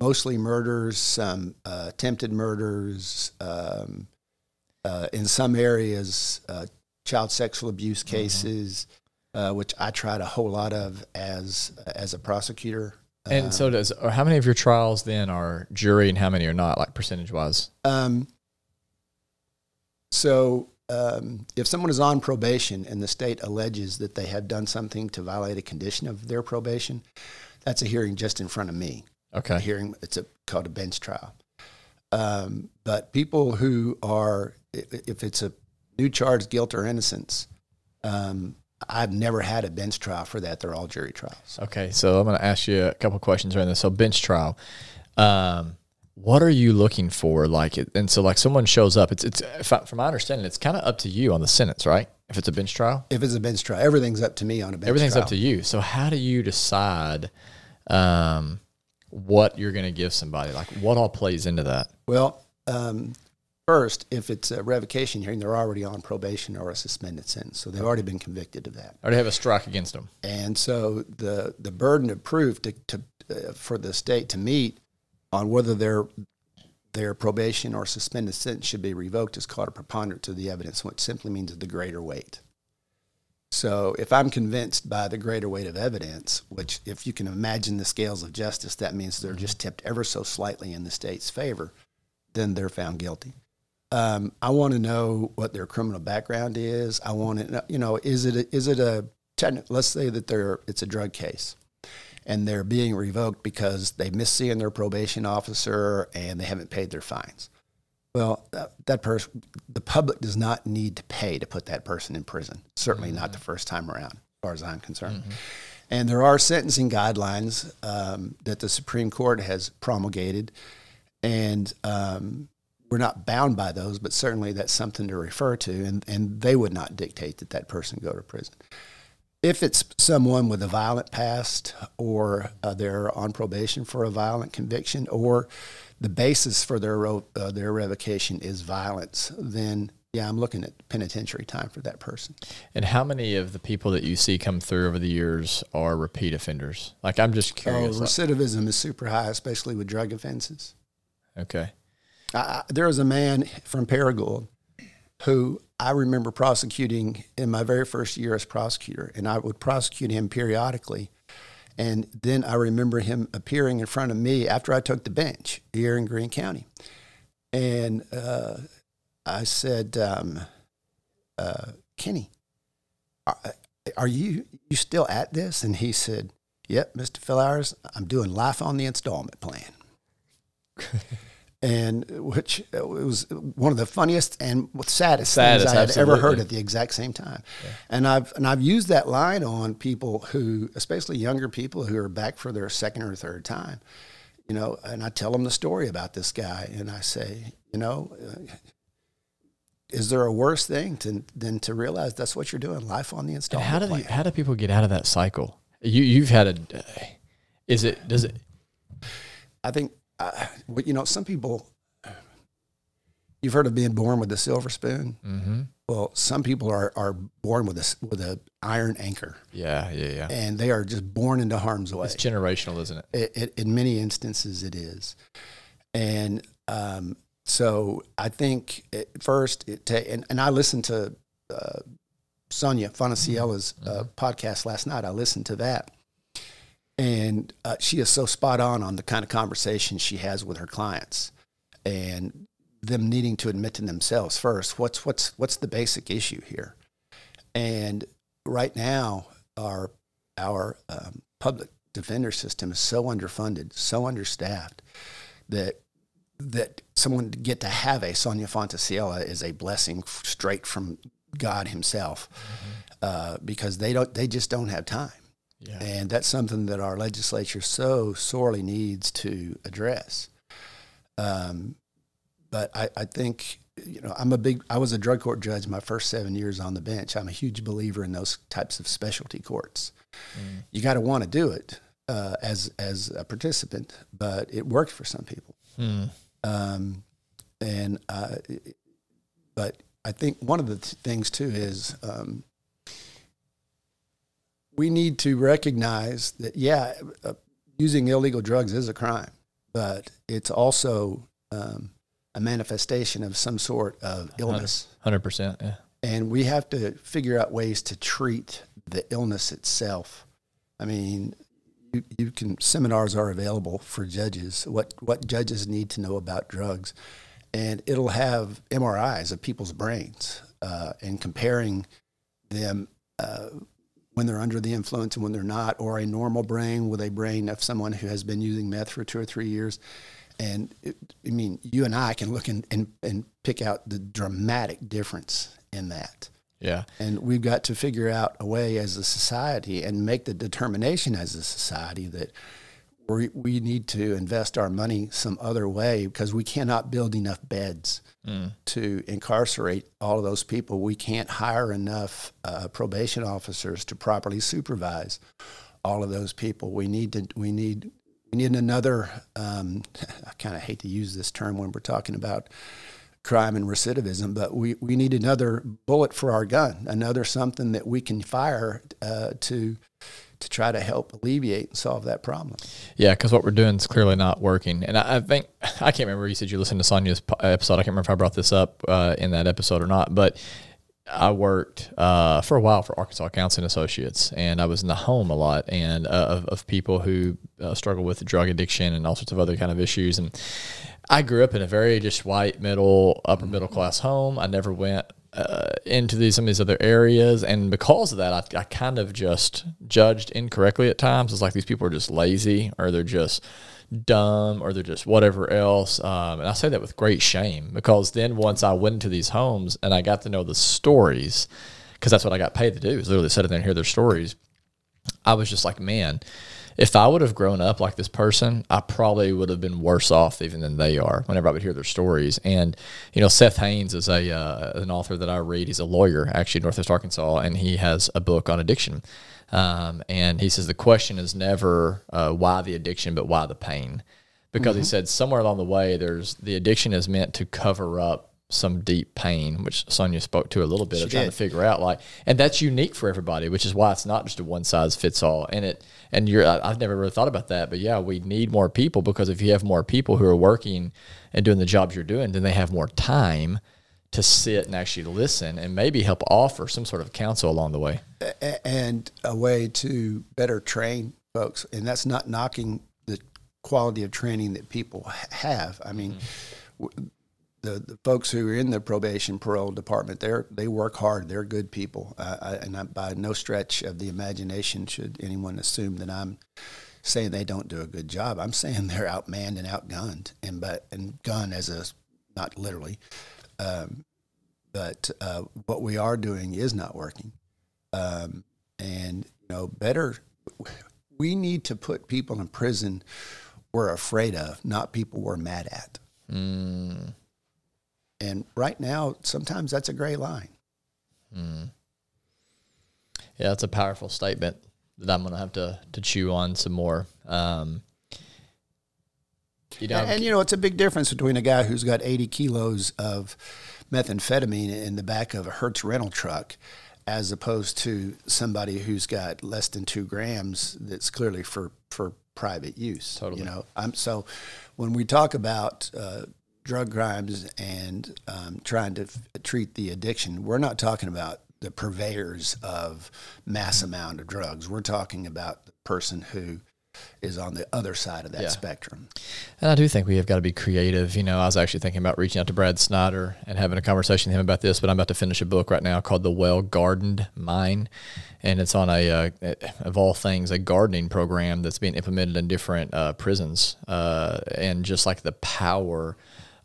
mostly murders, some uh, attempted murders, um, uh, in some areas, uh, child sexual abuse Mm-hmm. Uh, which I tried a whole lot of as as a prosecutor. And so does. Or how many of your trials then are jury, and how many are not, like percentage wise? Um, so, um, if someone is on probation and the state alleges that they have done something to violate a condition of their probation, that's a hearing just in front of me. Okay. A hearing, it's a, called a bench trial. Um, but people who are, if it's a new charge, guilt or innocence, um, I've never had a bench trial for that. They're all jury trials. Okay. So I'm going to ask you a couple questions around this. So bench trial. Um, what are you looking for? Like, it, and so like someone shows up. It's it's if I, from my understanding, it's kind of up to you on the sentence, right? If it's a bench trial, If it's a bench trial, everything's up to me on a bench everything's trial. up to you. So how do you decide um, what you're going to give somebody? Like, what all plays into that? Well, um, first, if it's a revocation hearing, they're already on probation or a suspended sentence, so they've already been convicted of that. Already have a strike against them. And so the the burden of proof to, to uh, for the state to meet on whether their their probation or suspended sentence should be revoked is called a preponderance of the evidence, which simply means the greater weight. So if I'm convinced by the greater weight of evidence, which if you can imagine the scales of justice, that means they're just tipped ever so slightly in the state's favor, then they're found guilty. Um, I want to know what their criminal background is. I want to know, you know, is it a, is it a? Let's say that they're it's a drug case, and they're being revoked because they missed seeing their probation officer and they haven't paid their fines. Well, that, that person, the public does not need to pay to put that person in prison. Certainly not the first time around, as far as I'm concerned. And there are sentencing guidelines um, that the Supreme Court has promulgated, and um, we're not bound by those, but certainly that's something to refer to, and, and they would not dictate that that person go to prison. If it's someone with a violent past, or uh, they're on probation for a violent conviction, or the basis for their uh, their revocation is violence, then yeah, I'm looking at penitentiary time for that person. And how many of the people that you see come through over the years are repeat offenders? Like, I'm just Oh, curious. like- recidivism is super high, especially with drug offenses. okay. I, there was a man from Paragould who I remember prosecuting in my very first year as prosecutor, and I would prosecute him periodically. And then I remember him appearing in front of me after I took the bench here in Greene County. And uh, I said, um, uh, Kenny, are, are you, you still at this? And he said, Yep, Mr. Philhours, I'm doing life on the installment plan. and which it was one of the funniest and saddest, Saddest, things I had ever heard at the exact same time. And I've and I've used that line on people who, especially younger people who are back for their second or third time, you know. And I tell them the story about this guy, and I say, you know. Uh, is there a worse thing to, than to realize that's what you're doing? Life on the And installment how do they, how do people get out of that cycle? You you've had a is it does it I think, uh, well, you know, some people, you've heard of being born with a silver spoon. mm-hmm. Well, some people are, are born with a, with a iron anchor yeah yeah yeah and they are just born into harm's way. it's generational isn't it It, it, in many instances, it is. And um, so I think at first, it ta- and, and I listened to uh, Sonia Fonticiella's uh, podcast last night. I listened to that. And uh, she is so spot on on the kind of conversation she has with her clients and them needing to admit to themselves first what's what's what's the basic issue here? And right now our our um, public defender system is so underfunded so understaffed that that someone to get to have a Sonia Fonticiella is a blessing straight from God Himself, uh, because they don't they just don't have time, yeah and that's something that our legislature so sorely needs to address. Um, but I, I think you know I'm a big I was a drug court judge my first seven years on the bench. I'm a huge believer in those types of specialty courts. Mm. You got to want to do it uh, as as a participant, but it worked for some people. Mm. Um, and uh, but I think one of the th- things too is um, we need to recognize that yeah, uh, using illegal drugs is a crime, but it's also um, a manifestation of some sort of illness, 100% yeah and we have to figure out ways to treat the illness itself. I mean. You, you can seminars are available for judges. What what judges need to know about drugs, and it'll have MRIs of people's brains uh, and comparing them uh, when they're under the influence and when they're not, or a normal brain with a brain of someone who has been using meth for two or three years. And it, I mean, you and I can look and, and, and pick out the dramatic difference in that. yeah And we've got to figure out a way as a society and make the determination as a society that we, we need to invest our money some other way because we cannot build enough beds Mm. to incarcerate all of those people. We can't hire enough uh, probation officers to properly supervise all of those people. We need to we need we need another. Um, I kind of hate to use this term when we're talking about crime and recidivism, but we, we need another bullet for our gun, another something that we can fire uh, to to try to help alleviate and solve that problem. Yeah, because what we're doing is clearly not working. And I, I think I can't remember. You said you listened to Sonia's episode. I can't remember if I brought this up uh, in that episode or not. But I worked uh, for a while for Arkansas Counseling Associates, and I was in the home a lot and uh, of, of people who uh, struggle with drug addiction and all sorts of other kind of issues. And I grew up in a very just white middle, upper middle class home. I never went uh, into these some of these other areas, and because of that, I, I kind of just judged incorrectly at times. It's like these people are just lazy, or they're just dumb, or they're just whatever else. Um, and I say that with great shame because then once I went into these homes and I got to know the stories, because that's what I got paid to do is literally sit in there and hear their stories. I was just like, man, if I would have grown up like this person, I probably would have been worse off even than they are. Whenever I would hear their stories, and you know, Seth Haines is a uh, an author that I read. He's a lawyer, actually, in Northwest Arkansas, and he has a book on addiction. Um, and he says the question is never uh, why the addiction, but why the pain, because he said somewhere along the way, there's the addiction is meant to cover up some deep pain, which Sonia spoke to a little bit of trying did. to figure out like and that's unique for everybody which is why it's not just a one size fits all and it and you're i've never really thought about that but yeah we need more people because if you have more people who are working and doing the jobs you're doing then they have more time to sit and actually listen and maybe help offer some sort of counsel along the way and a way to better train folks. And that's not knocking the quality of training that people have. I mean, mm-hmm. w- the, the folks who are in the probation parole department, they're they work hard. They're good people, uh, I, and I, by no stretch of the imagination should anyone assume that I'm saying they don't do a good job. I'm saying they're outmanned and outgunned, and but and gun as a not literally, um, but uh, what we are doing is not working, um, and you know better. We need to put people in prison we're afraid of, not people we're mad at. Mm. And right now, sometimes that's a gray line. Mm. Yeah, that's a powerful statement that I'm going to have to to chew on some more. Um, you know, and, and, you know, it's a big difference between a guy who's got 80 kilos of methamphetamine in the back of a Hertz rental truck, as opposed to somebody who's got less than two grams. That's clearly for for private use. Totally. You know, I'm so when we talk about uh, drug crimes and um, trying to f- treat the addiction, we're not talking about the purveyors of mass amount of drugs. We're talking about the person who is on the other side of that yeah. spectrum. And I do think we have got to be creative. You know, I was actually thinking about reaching out to Brad Snyder and having a conversation with him about this, but I'm about to finish a book right now called The Well Gardened Mind. And it's on a, uh, of all things, a gardening program that's being implemented in different uh, prisons. Uh, and just like the power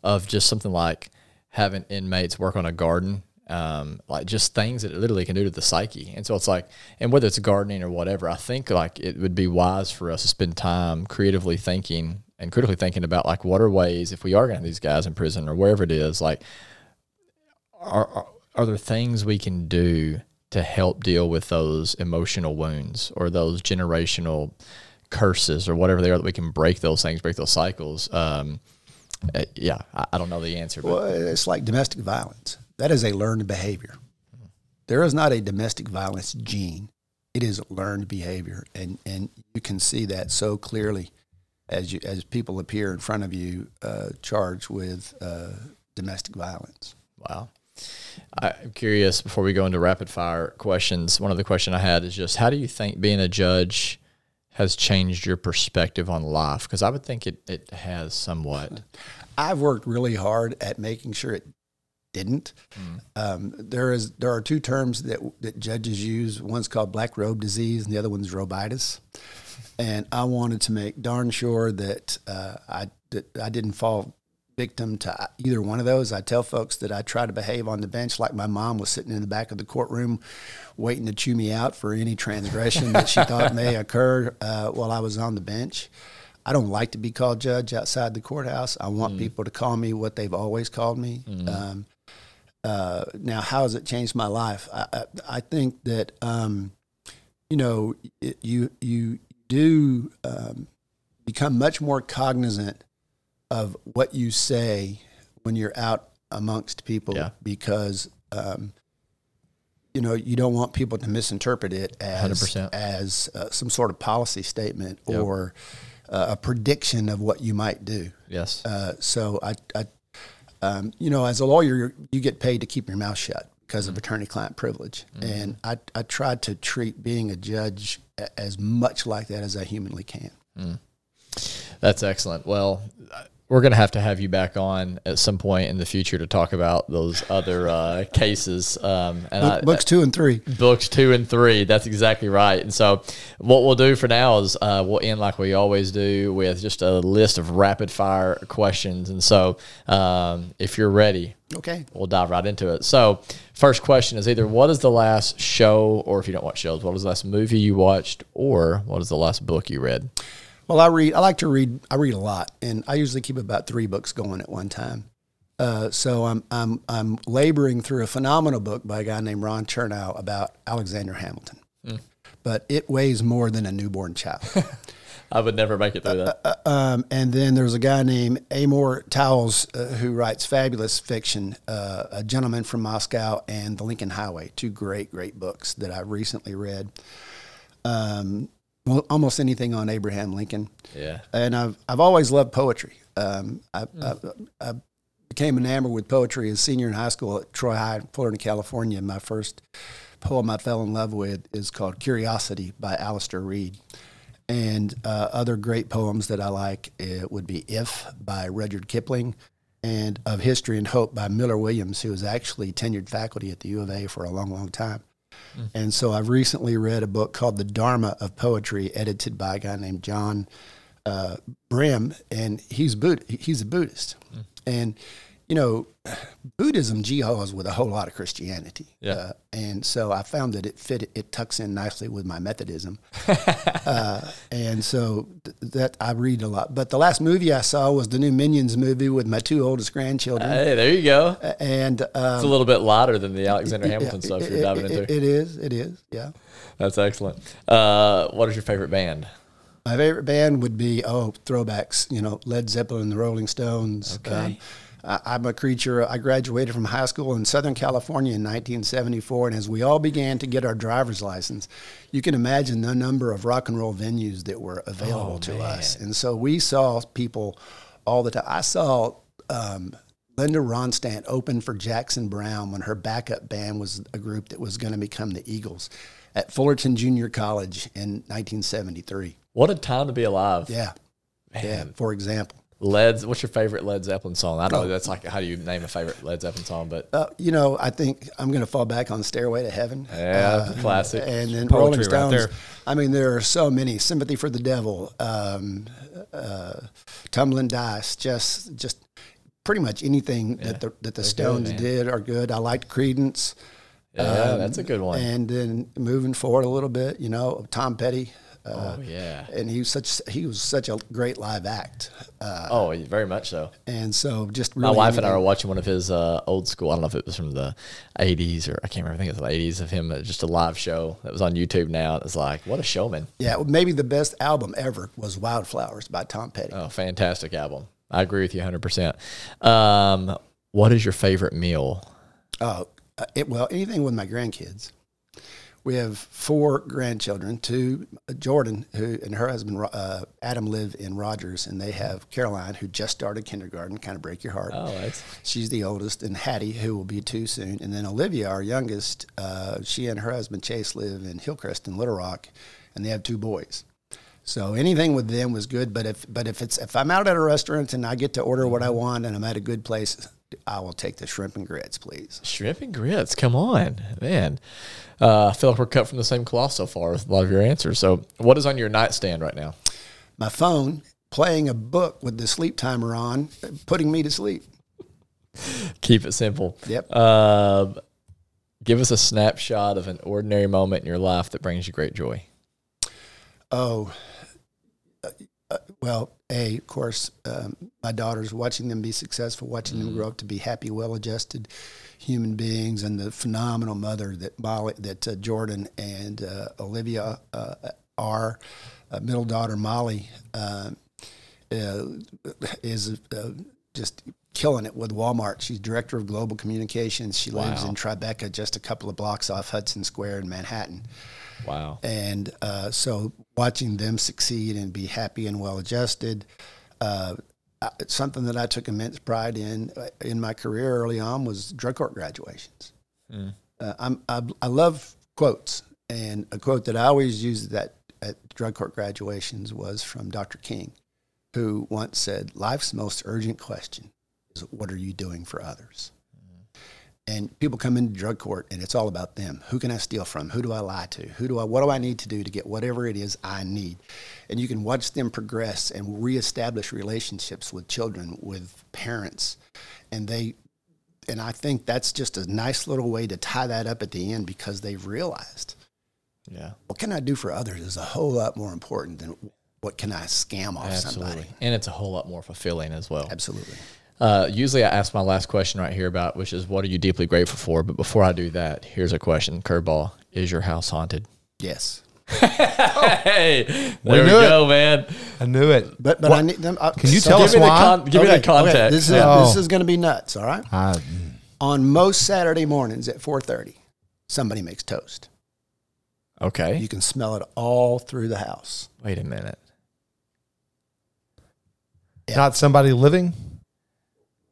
of just something like having inmates work on a garden um, like just things that it literally can do to the psyche. And so it's like, and whether it's gardening or whatever, I think like it would be wise for us to spend time creatively thinking and critically thinking about like what are ways if we are going to have these guys in prison or wherever it is, like are, are, are there things we can do to help deal with those emotional wounds or those generational curses or whatever they are that we can break those things, break those cycles. Um, uh, yeah, I, I, don't know the answer. But. Well, it's like domestic violence. That is a learned behavior. There is not a domestic violence gene. It is learned behavior, and and you can see that so clearly as you as people appear in front of you uh, charged with uh, domestic violence. Wow. I'm curious before we go into rapid fire questions. One of the questions I had is just how do you think being a judge has changed your perspective on life? Because I would think it, it has somewhat. I've worked really hard at making sure it didn't. Mm. Um, there is there are two terms that that judges use. One's called black robe disease, and the other one's robitis. And I wanted to make darn sure that uh, I that I didn't fall victim to either one of those. I tell folks that I try to behave on the bench like my mom was sitting in the back of the courtroom, waiting to chew me out for any transgression that she thought may occur uh, while I was on the bench. I don't like to be called judge outside the courthouse. I want mm. people to call me what they've always called me. Mm. Um, uh, now, how has it changed my life? I, I, I think that um, you know it, you you do um, become much more cognizant of what you say when you're out amongst people yeah. because um, you know you don't want people to misinterpret it as 100%. as uh, some sort of policy statement yep. or uh, a prediction of what you might do. Yes. Uh, so I, I um, you know, as a lawyer, you get paid to keep your mouth shut because mm-hmm. of attorney-client privilege, mm-hmm. and I, I tried to treat being a judge as much like that as I humanly can. Mm. That's excellent. Well, we're going to have to have you back on at some point in the future to talk about those other uh, cases. Um, and Book, I, books two and three. Books two and three. That's exactly right. And so, what we'll do for now is uh, we'll end like we always do with just a list of rapid fire questions. And so, um, if you're ready, okay, we'll dive right into it. So, first question is either what is the last show, or if you don't watch shows, what was the last movie you watched, or what is the last book you read? Well, I read. I like to read. I read a lot, and I usually keep about three books going at one time. Uh, so I'm I'm I'm laboring through a phenomenal book by a guy named Ron Chernow about Alexander Hamilton, mm. but it weighs more than a newborn child. I would never make it through that. Uh, uh, um, and then there's a guy named Amor Towles uh, who writes fabulous fiction, uh, A Gentleman from Moscow and The Lincoln Highway, two great, great books that I recently read. Um, almost anything on Abraham Lincoln. Yeah. And I've I've always loved poetry. Um, I, mm. I, I, became enamored with poetry as senior in high school at Troy High, in Florida, California. My first poem I fell in love with is called Curiosity by Alastair Reid. And uh, other great poems that I like it would be If by Rudyard Kipling and Of History and Hope by Miller Williams, who was actually tenured faculty at the U of A for a long, long time. And so I've recently read a book called The Dharma of Poetry, edited by a guy named John uh, Brehm, and he's Buddha, he's a Buddhist. And you know, Buddhism geos with a whole lot of Christianity. Yeah. Uh, and so I found that it fit, it tucks in nicely with my Methodism. uh, and so th- that I read a lot. But the last movie I saw was the new Minions movie with my two oldest grandchildren. Hey, there you go. and um, It's a little bit lighter than the Alexander Hamilton yeah, stuff it- you're diving it- into. it- it is, it is, yeah. That's excellent. Uh, what is your favorite band? My favorite band would be oh throwbacks, you know, Led Zeppelin, the Rolling Stones. Um, I, I'm a creature. I graduated from high school in Southern California in 1974, and as we all began to get our driver's license, you can imagine the number of rock and roll venues that were available Oh, to man. us. And so we saw people all the time. I saw um, Linda Ronstadt open for Jackson Browne when her backup band was a group that was going to become the Eagles at Fullerton Junior College in 1973. What a time to be alive. Yeah. Yeah. For example, Led. What's your favorite Led Zeppelin song? I don't know. Oh. That's like how do you name a favorite Led Zeppelin song, but uh, you know, I think I'm going to fall back on Stairway to Heaven. yeah, classic. And then Poetry Rolling right Stones. there. I mean, there are so many. Sympathy for the Devil, um, uh, Tumbling Dice, just just pretty much anything that the that the good, Stones man. did are good. I liked Creedence. yeah, that's a good one. And then moving forward a little bit, you know, Tom Petty. Uh, oh yeah. and he was such he was such a great live act, uh, Oh, very much so. and so just My really wife and I were watching one of his uh, old school. I don't know if it was from the '80s or I can't remember. I think it was the '80s of him. Just a live show that was on YouTube. Now it was like, what a showman! Yeah, well, maybe the best album ever was Wildflowers by Tom Petty. Oh, fantastic album. I agree with you 100. percent um, What is your favorite meal? Oh, uh, it, well, anything with my grandkids. We have four grandchildren. Two, Jordan, who and her husband uh, Adam live in Rogers, and they have Caroline, who just started kindergarten. Kind of break your heart. Oh, that's She's the oldest, and Hattie, who will be two soon, and then Olivia, our youngest. Uh, she and her husband Chase live in Hillcrest in Little Rock, and they have two boys. So anything with them was good. But if but if it's if I'm out at a restaurant and I get to order what I want and I'm at a good place, I will take the shrimp and grits, please. shrimp and grits. Come on, man. Uh, I feel like we're cut from the same cloth so far with a lot of your answers. So, what is on your nightstand right now? My phone playing a book with the sleep timer on, putting me to sleep. Keep it simple. Yep. Um, give us a snapshot of an ordinary moment in your life that brings you great joy. Oh, uh, uh, well, a of course, um, my daughters watching them be successful, watching them grow up to be happy, well-adjusted human beings, and the phenomenal mother that Molly, that uh, Jordan and uh, Olivia uh, are. Uh, middle daughter Molly uh, uh, is uh, just killing it with Walmart. She's director of global communications. She lives in Tribeca, just a couple of blocks off Hudson Square in Manhattan. Wow. And uh, so watching them succeed and be happy and well adjusted, uh, something that I took immense pride in uh, in my career early on was drug court graduations. Uh, I'm, I, I love quotes, and a quote that I always use that at drug court graduations was from Dr. King, who once said, "Life's most urgent question is what are you doing for others." And people come into drug court and it's all about them. Who can i steal from? Who do i lie to? Who do i what do i need to do to get whatever it is i need? And you can watch them progress and reestablish relationships with children with parents. And they and i think that's just a nice little way to tie that up at the end because they've realized Yeah. what can i do for others is a whole lot more important than what can i scam off Absolutely. somebody And it's a whole lot more fulfilling as well. absolutely Uh, usually I ask my last question right here about, which is, what are you deeply grateful for? But before I do that, here's a question. Curveball. Is your house haunted? yes hey, there we knew it. go, man. I knew it. but but i need them uh, Can you so- tell give us me the why? con- give me the Okay, okay, this is Oh. this is going to be nuts all right I, on most Saturday mornings at 4:30, somebody makes toast. okay. You can smell it all through the house. Wait a minute. Not somebody living.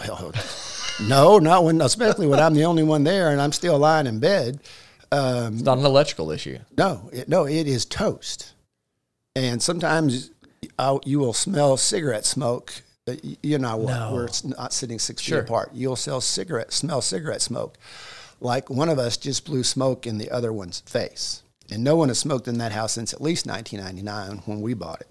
no, not when, especially when I'm the only one there and I'm still lying in bed. Um, It's not an electrical issue. no, it, no, it is toast. And sometimes i you will smell cigarette smoke. You know, No. where it's not sitting six Sure. feet apart. You'll sell cigarette, smell cigarette smoke. like one of us just blew smoke in the other one's face. And no one has smoked in that house since at least 1999 when we bought it.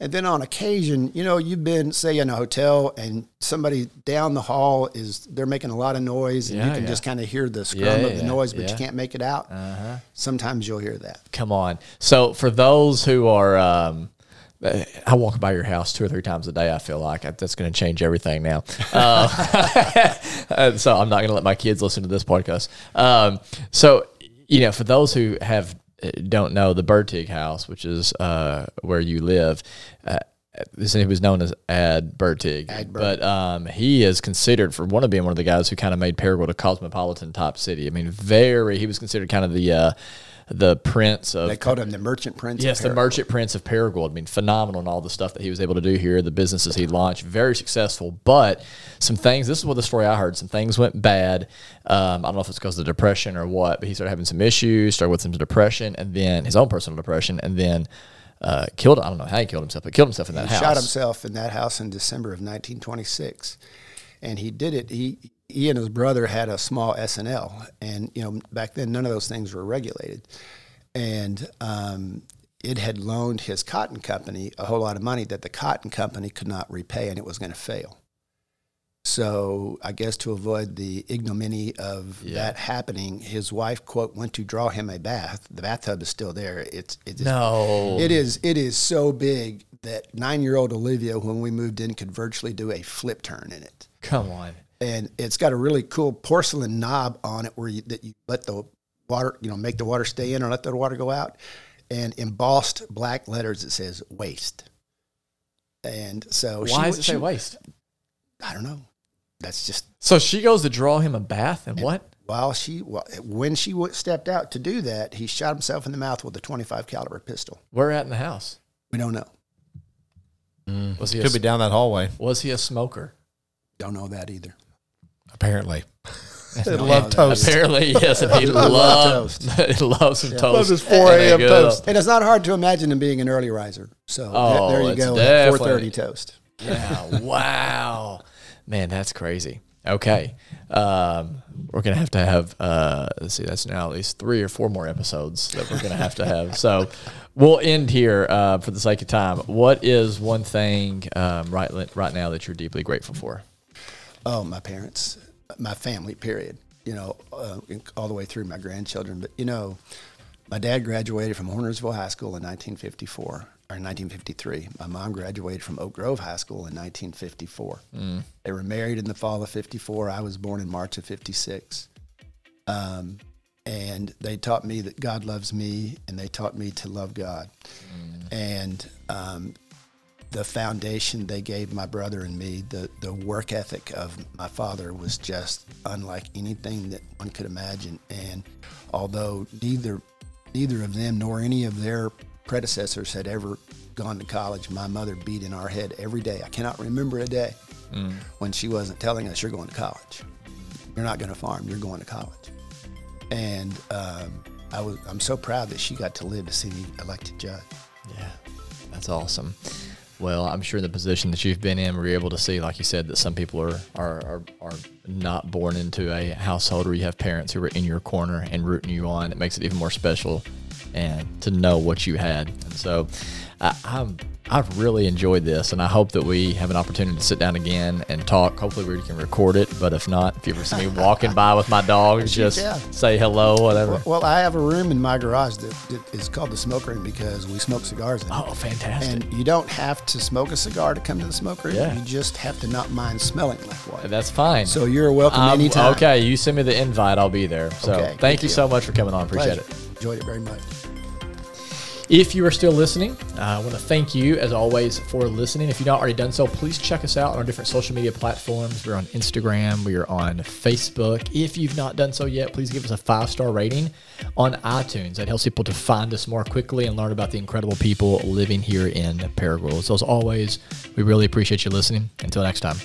And then on occasion, you know, you've been, say, in a hotel and somebody down the hall is, they're making a lot of noise and Yeah, you can yeah. just kind of hear the scrum Yeah, of the noise, but you can't make it out. Uh-huh. Sometimes you'll hear that. Come on. So for those who are, um, I walk by your house two or three times a day. I feel like that's going to change everything now. Uh, uh, so I'm not going to let my kids listen to this podcast. Um, so you know, for those who have don't know the Bertig House, which is uh, where you live. Uh, this he was known as Ad Bertig, Ad but um, he is considered for one of being one of the guys who kind of made Paragould a cosmopolitan type city. I mean, very. He was considered kind of the uh, the prince of They called him the merchant prince. of Yes, the merchant prince of Paragould. I mean, phenomenal and all the stuff that he was able to do here, the businesses he launched, very successful. But some things, this is what the story I heard, some things went bad. Um, I don't know if it's because of the depression or what, but he started having some issues, started with some depression, and then his own personal depression, and then uh, killed, I don't know how he killed himself, but killed himself in that He house. shot himself in that house in December of 1926, and he did it. He he and his brother had a small S&L, and you know back then none of those things were regulated, and um, it had loaned his cotton company a whole lot of money that the cotton company could not repay, and it was going to fail. So I guess to avoid the ignominy of Yeah. that happening, his wife quote went to draw him a bath. The bathtub is still there. It's it's No. it is it is so big that nine year old Olivia, when we moved in, could virtually do a flip turn in it. Come on. And it's got a really cool porcelain knob on it where you, that you let the water, you know, make the water stay in or let the water go out. And embossed black letters it says waste. And so Why does it she, say waste? I don't know. That's just So she goes to draw him a bath, and what? while she when she stepped out to do that, he shot himself in the mouth with a 25 caliber pistol. Where at in the house? We don't know. Mm. Was he a, Could be down that hallway. was he a smoker? Don't know that either. Apparently, No, love toast. Apparently, yes, and he Love loves toast. he loves some toast. Loves his 4 a.m. toast. And it's not hard to imagine him being an early riser. So Oh, there, there you go. Four thirty toast. Yeah. Wow. Man, that's crazy. Okay. Um, we're gonna have to have uh, let's see, that's now at least three or four more episodes that we're gonna have to have. So we'll end here uh, for the sake of time. What is one thing um, right right now that you're deeply grateful for? Oh, my parents, my family. Period. You know, uh, all the way through my grandchildren. But you know, my dad graduated from Hornersville High School in 1954 or 1953. My mom graduated from Oak Grove High School in 1954. They were married in the fall of 54. I was born in March of 56. Um, and they taught me that God loves me, and they taught me to love God. And um, the foundation they gave my brother and me, the, the work ethic of my father was just unlike anything that one could imagine. And although neither neither of them nor any of their predecessors had ever gone to college, my mother beat in our head every day. I cannot remember a day when she wasn't telling us, "You're going to college. You're not going to farm. You're going to college." And um, I was I'm so proud that she got to live to see me elected judge. Yeah, that's awesome. Well, I'm sure in the position that you've been in, we're able to see, like you said, that some people are, are, are, are not born into a household where you have parents who are in your corner and rooting you on. It makes it even more special and to know what you had. And so I, I'm, I've really enjoyed this, and I hope that we have an opportunity to sit down again and talk. Hopefully, we can record it. But if not, if you ever see me walking by with my dog, just Yeah. say hello, whatever. Well, I have a room in my garage that, that is called the smoke room because we smoke cigars in. Oh, fantastic. And you don't have to smoke a cigar to come to the smoke room. Yeah. You just have to not mind smelling like one. That's fine. So you're welcome Um, anytime. Okay, you send me the invite, I'll be there. So Okay, thank you deal. so much for coming on. Appreciate it. Enjoyed it very much. If you are still listening, uh, I want to thank you as always for listening. If you've not already done so, please check us out on our different social media platforms. We're on Instagram, we are on Facebook. If you've not done so yet, please give us a five star rating on iTunes. That helps people to find us more quickly and learn about the incredible people living here in Paragould. So, as always, we really appreciate you listening. Until next time.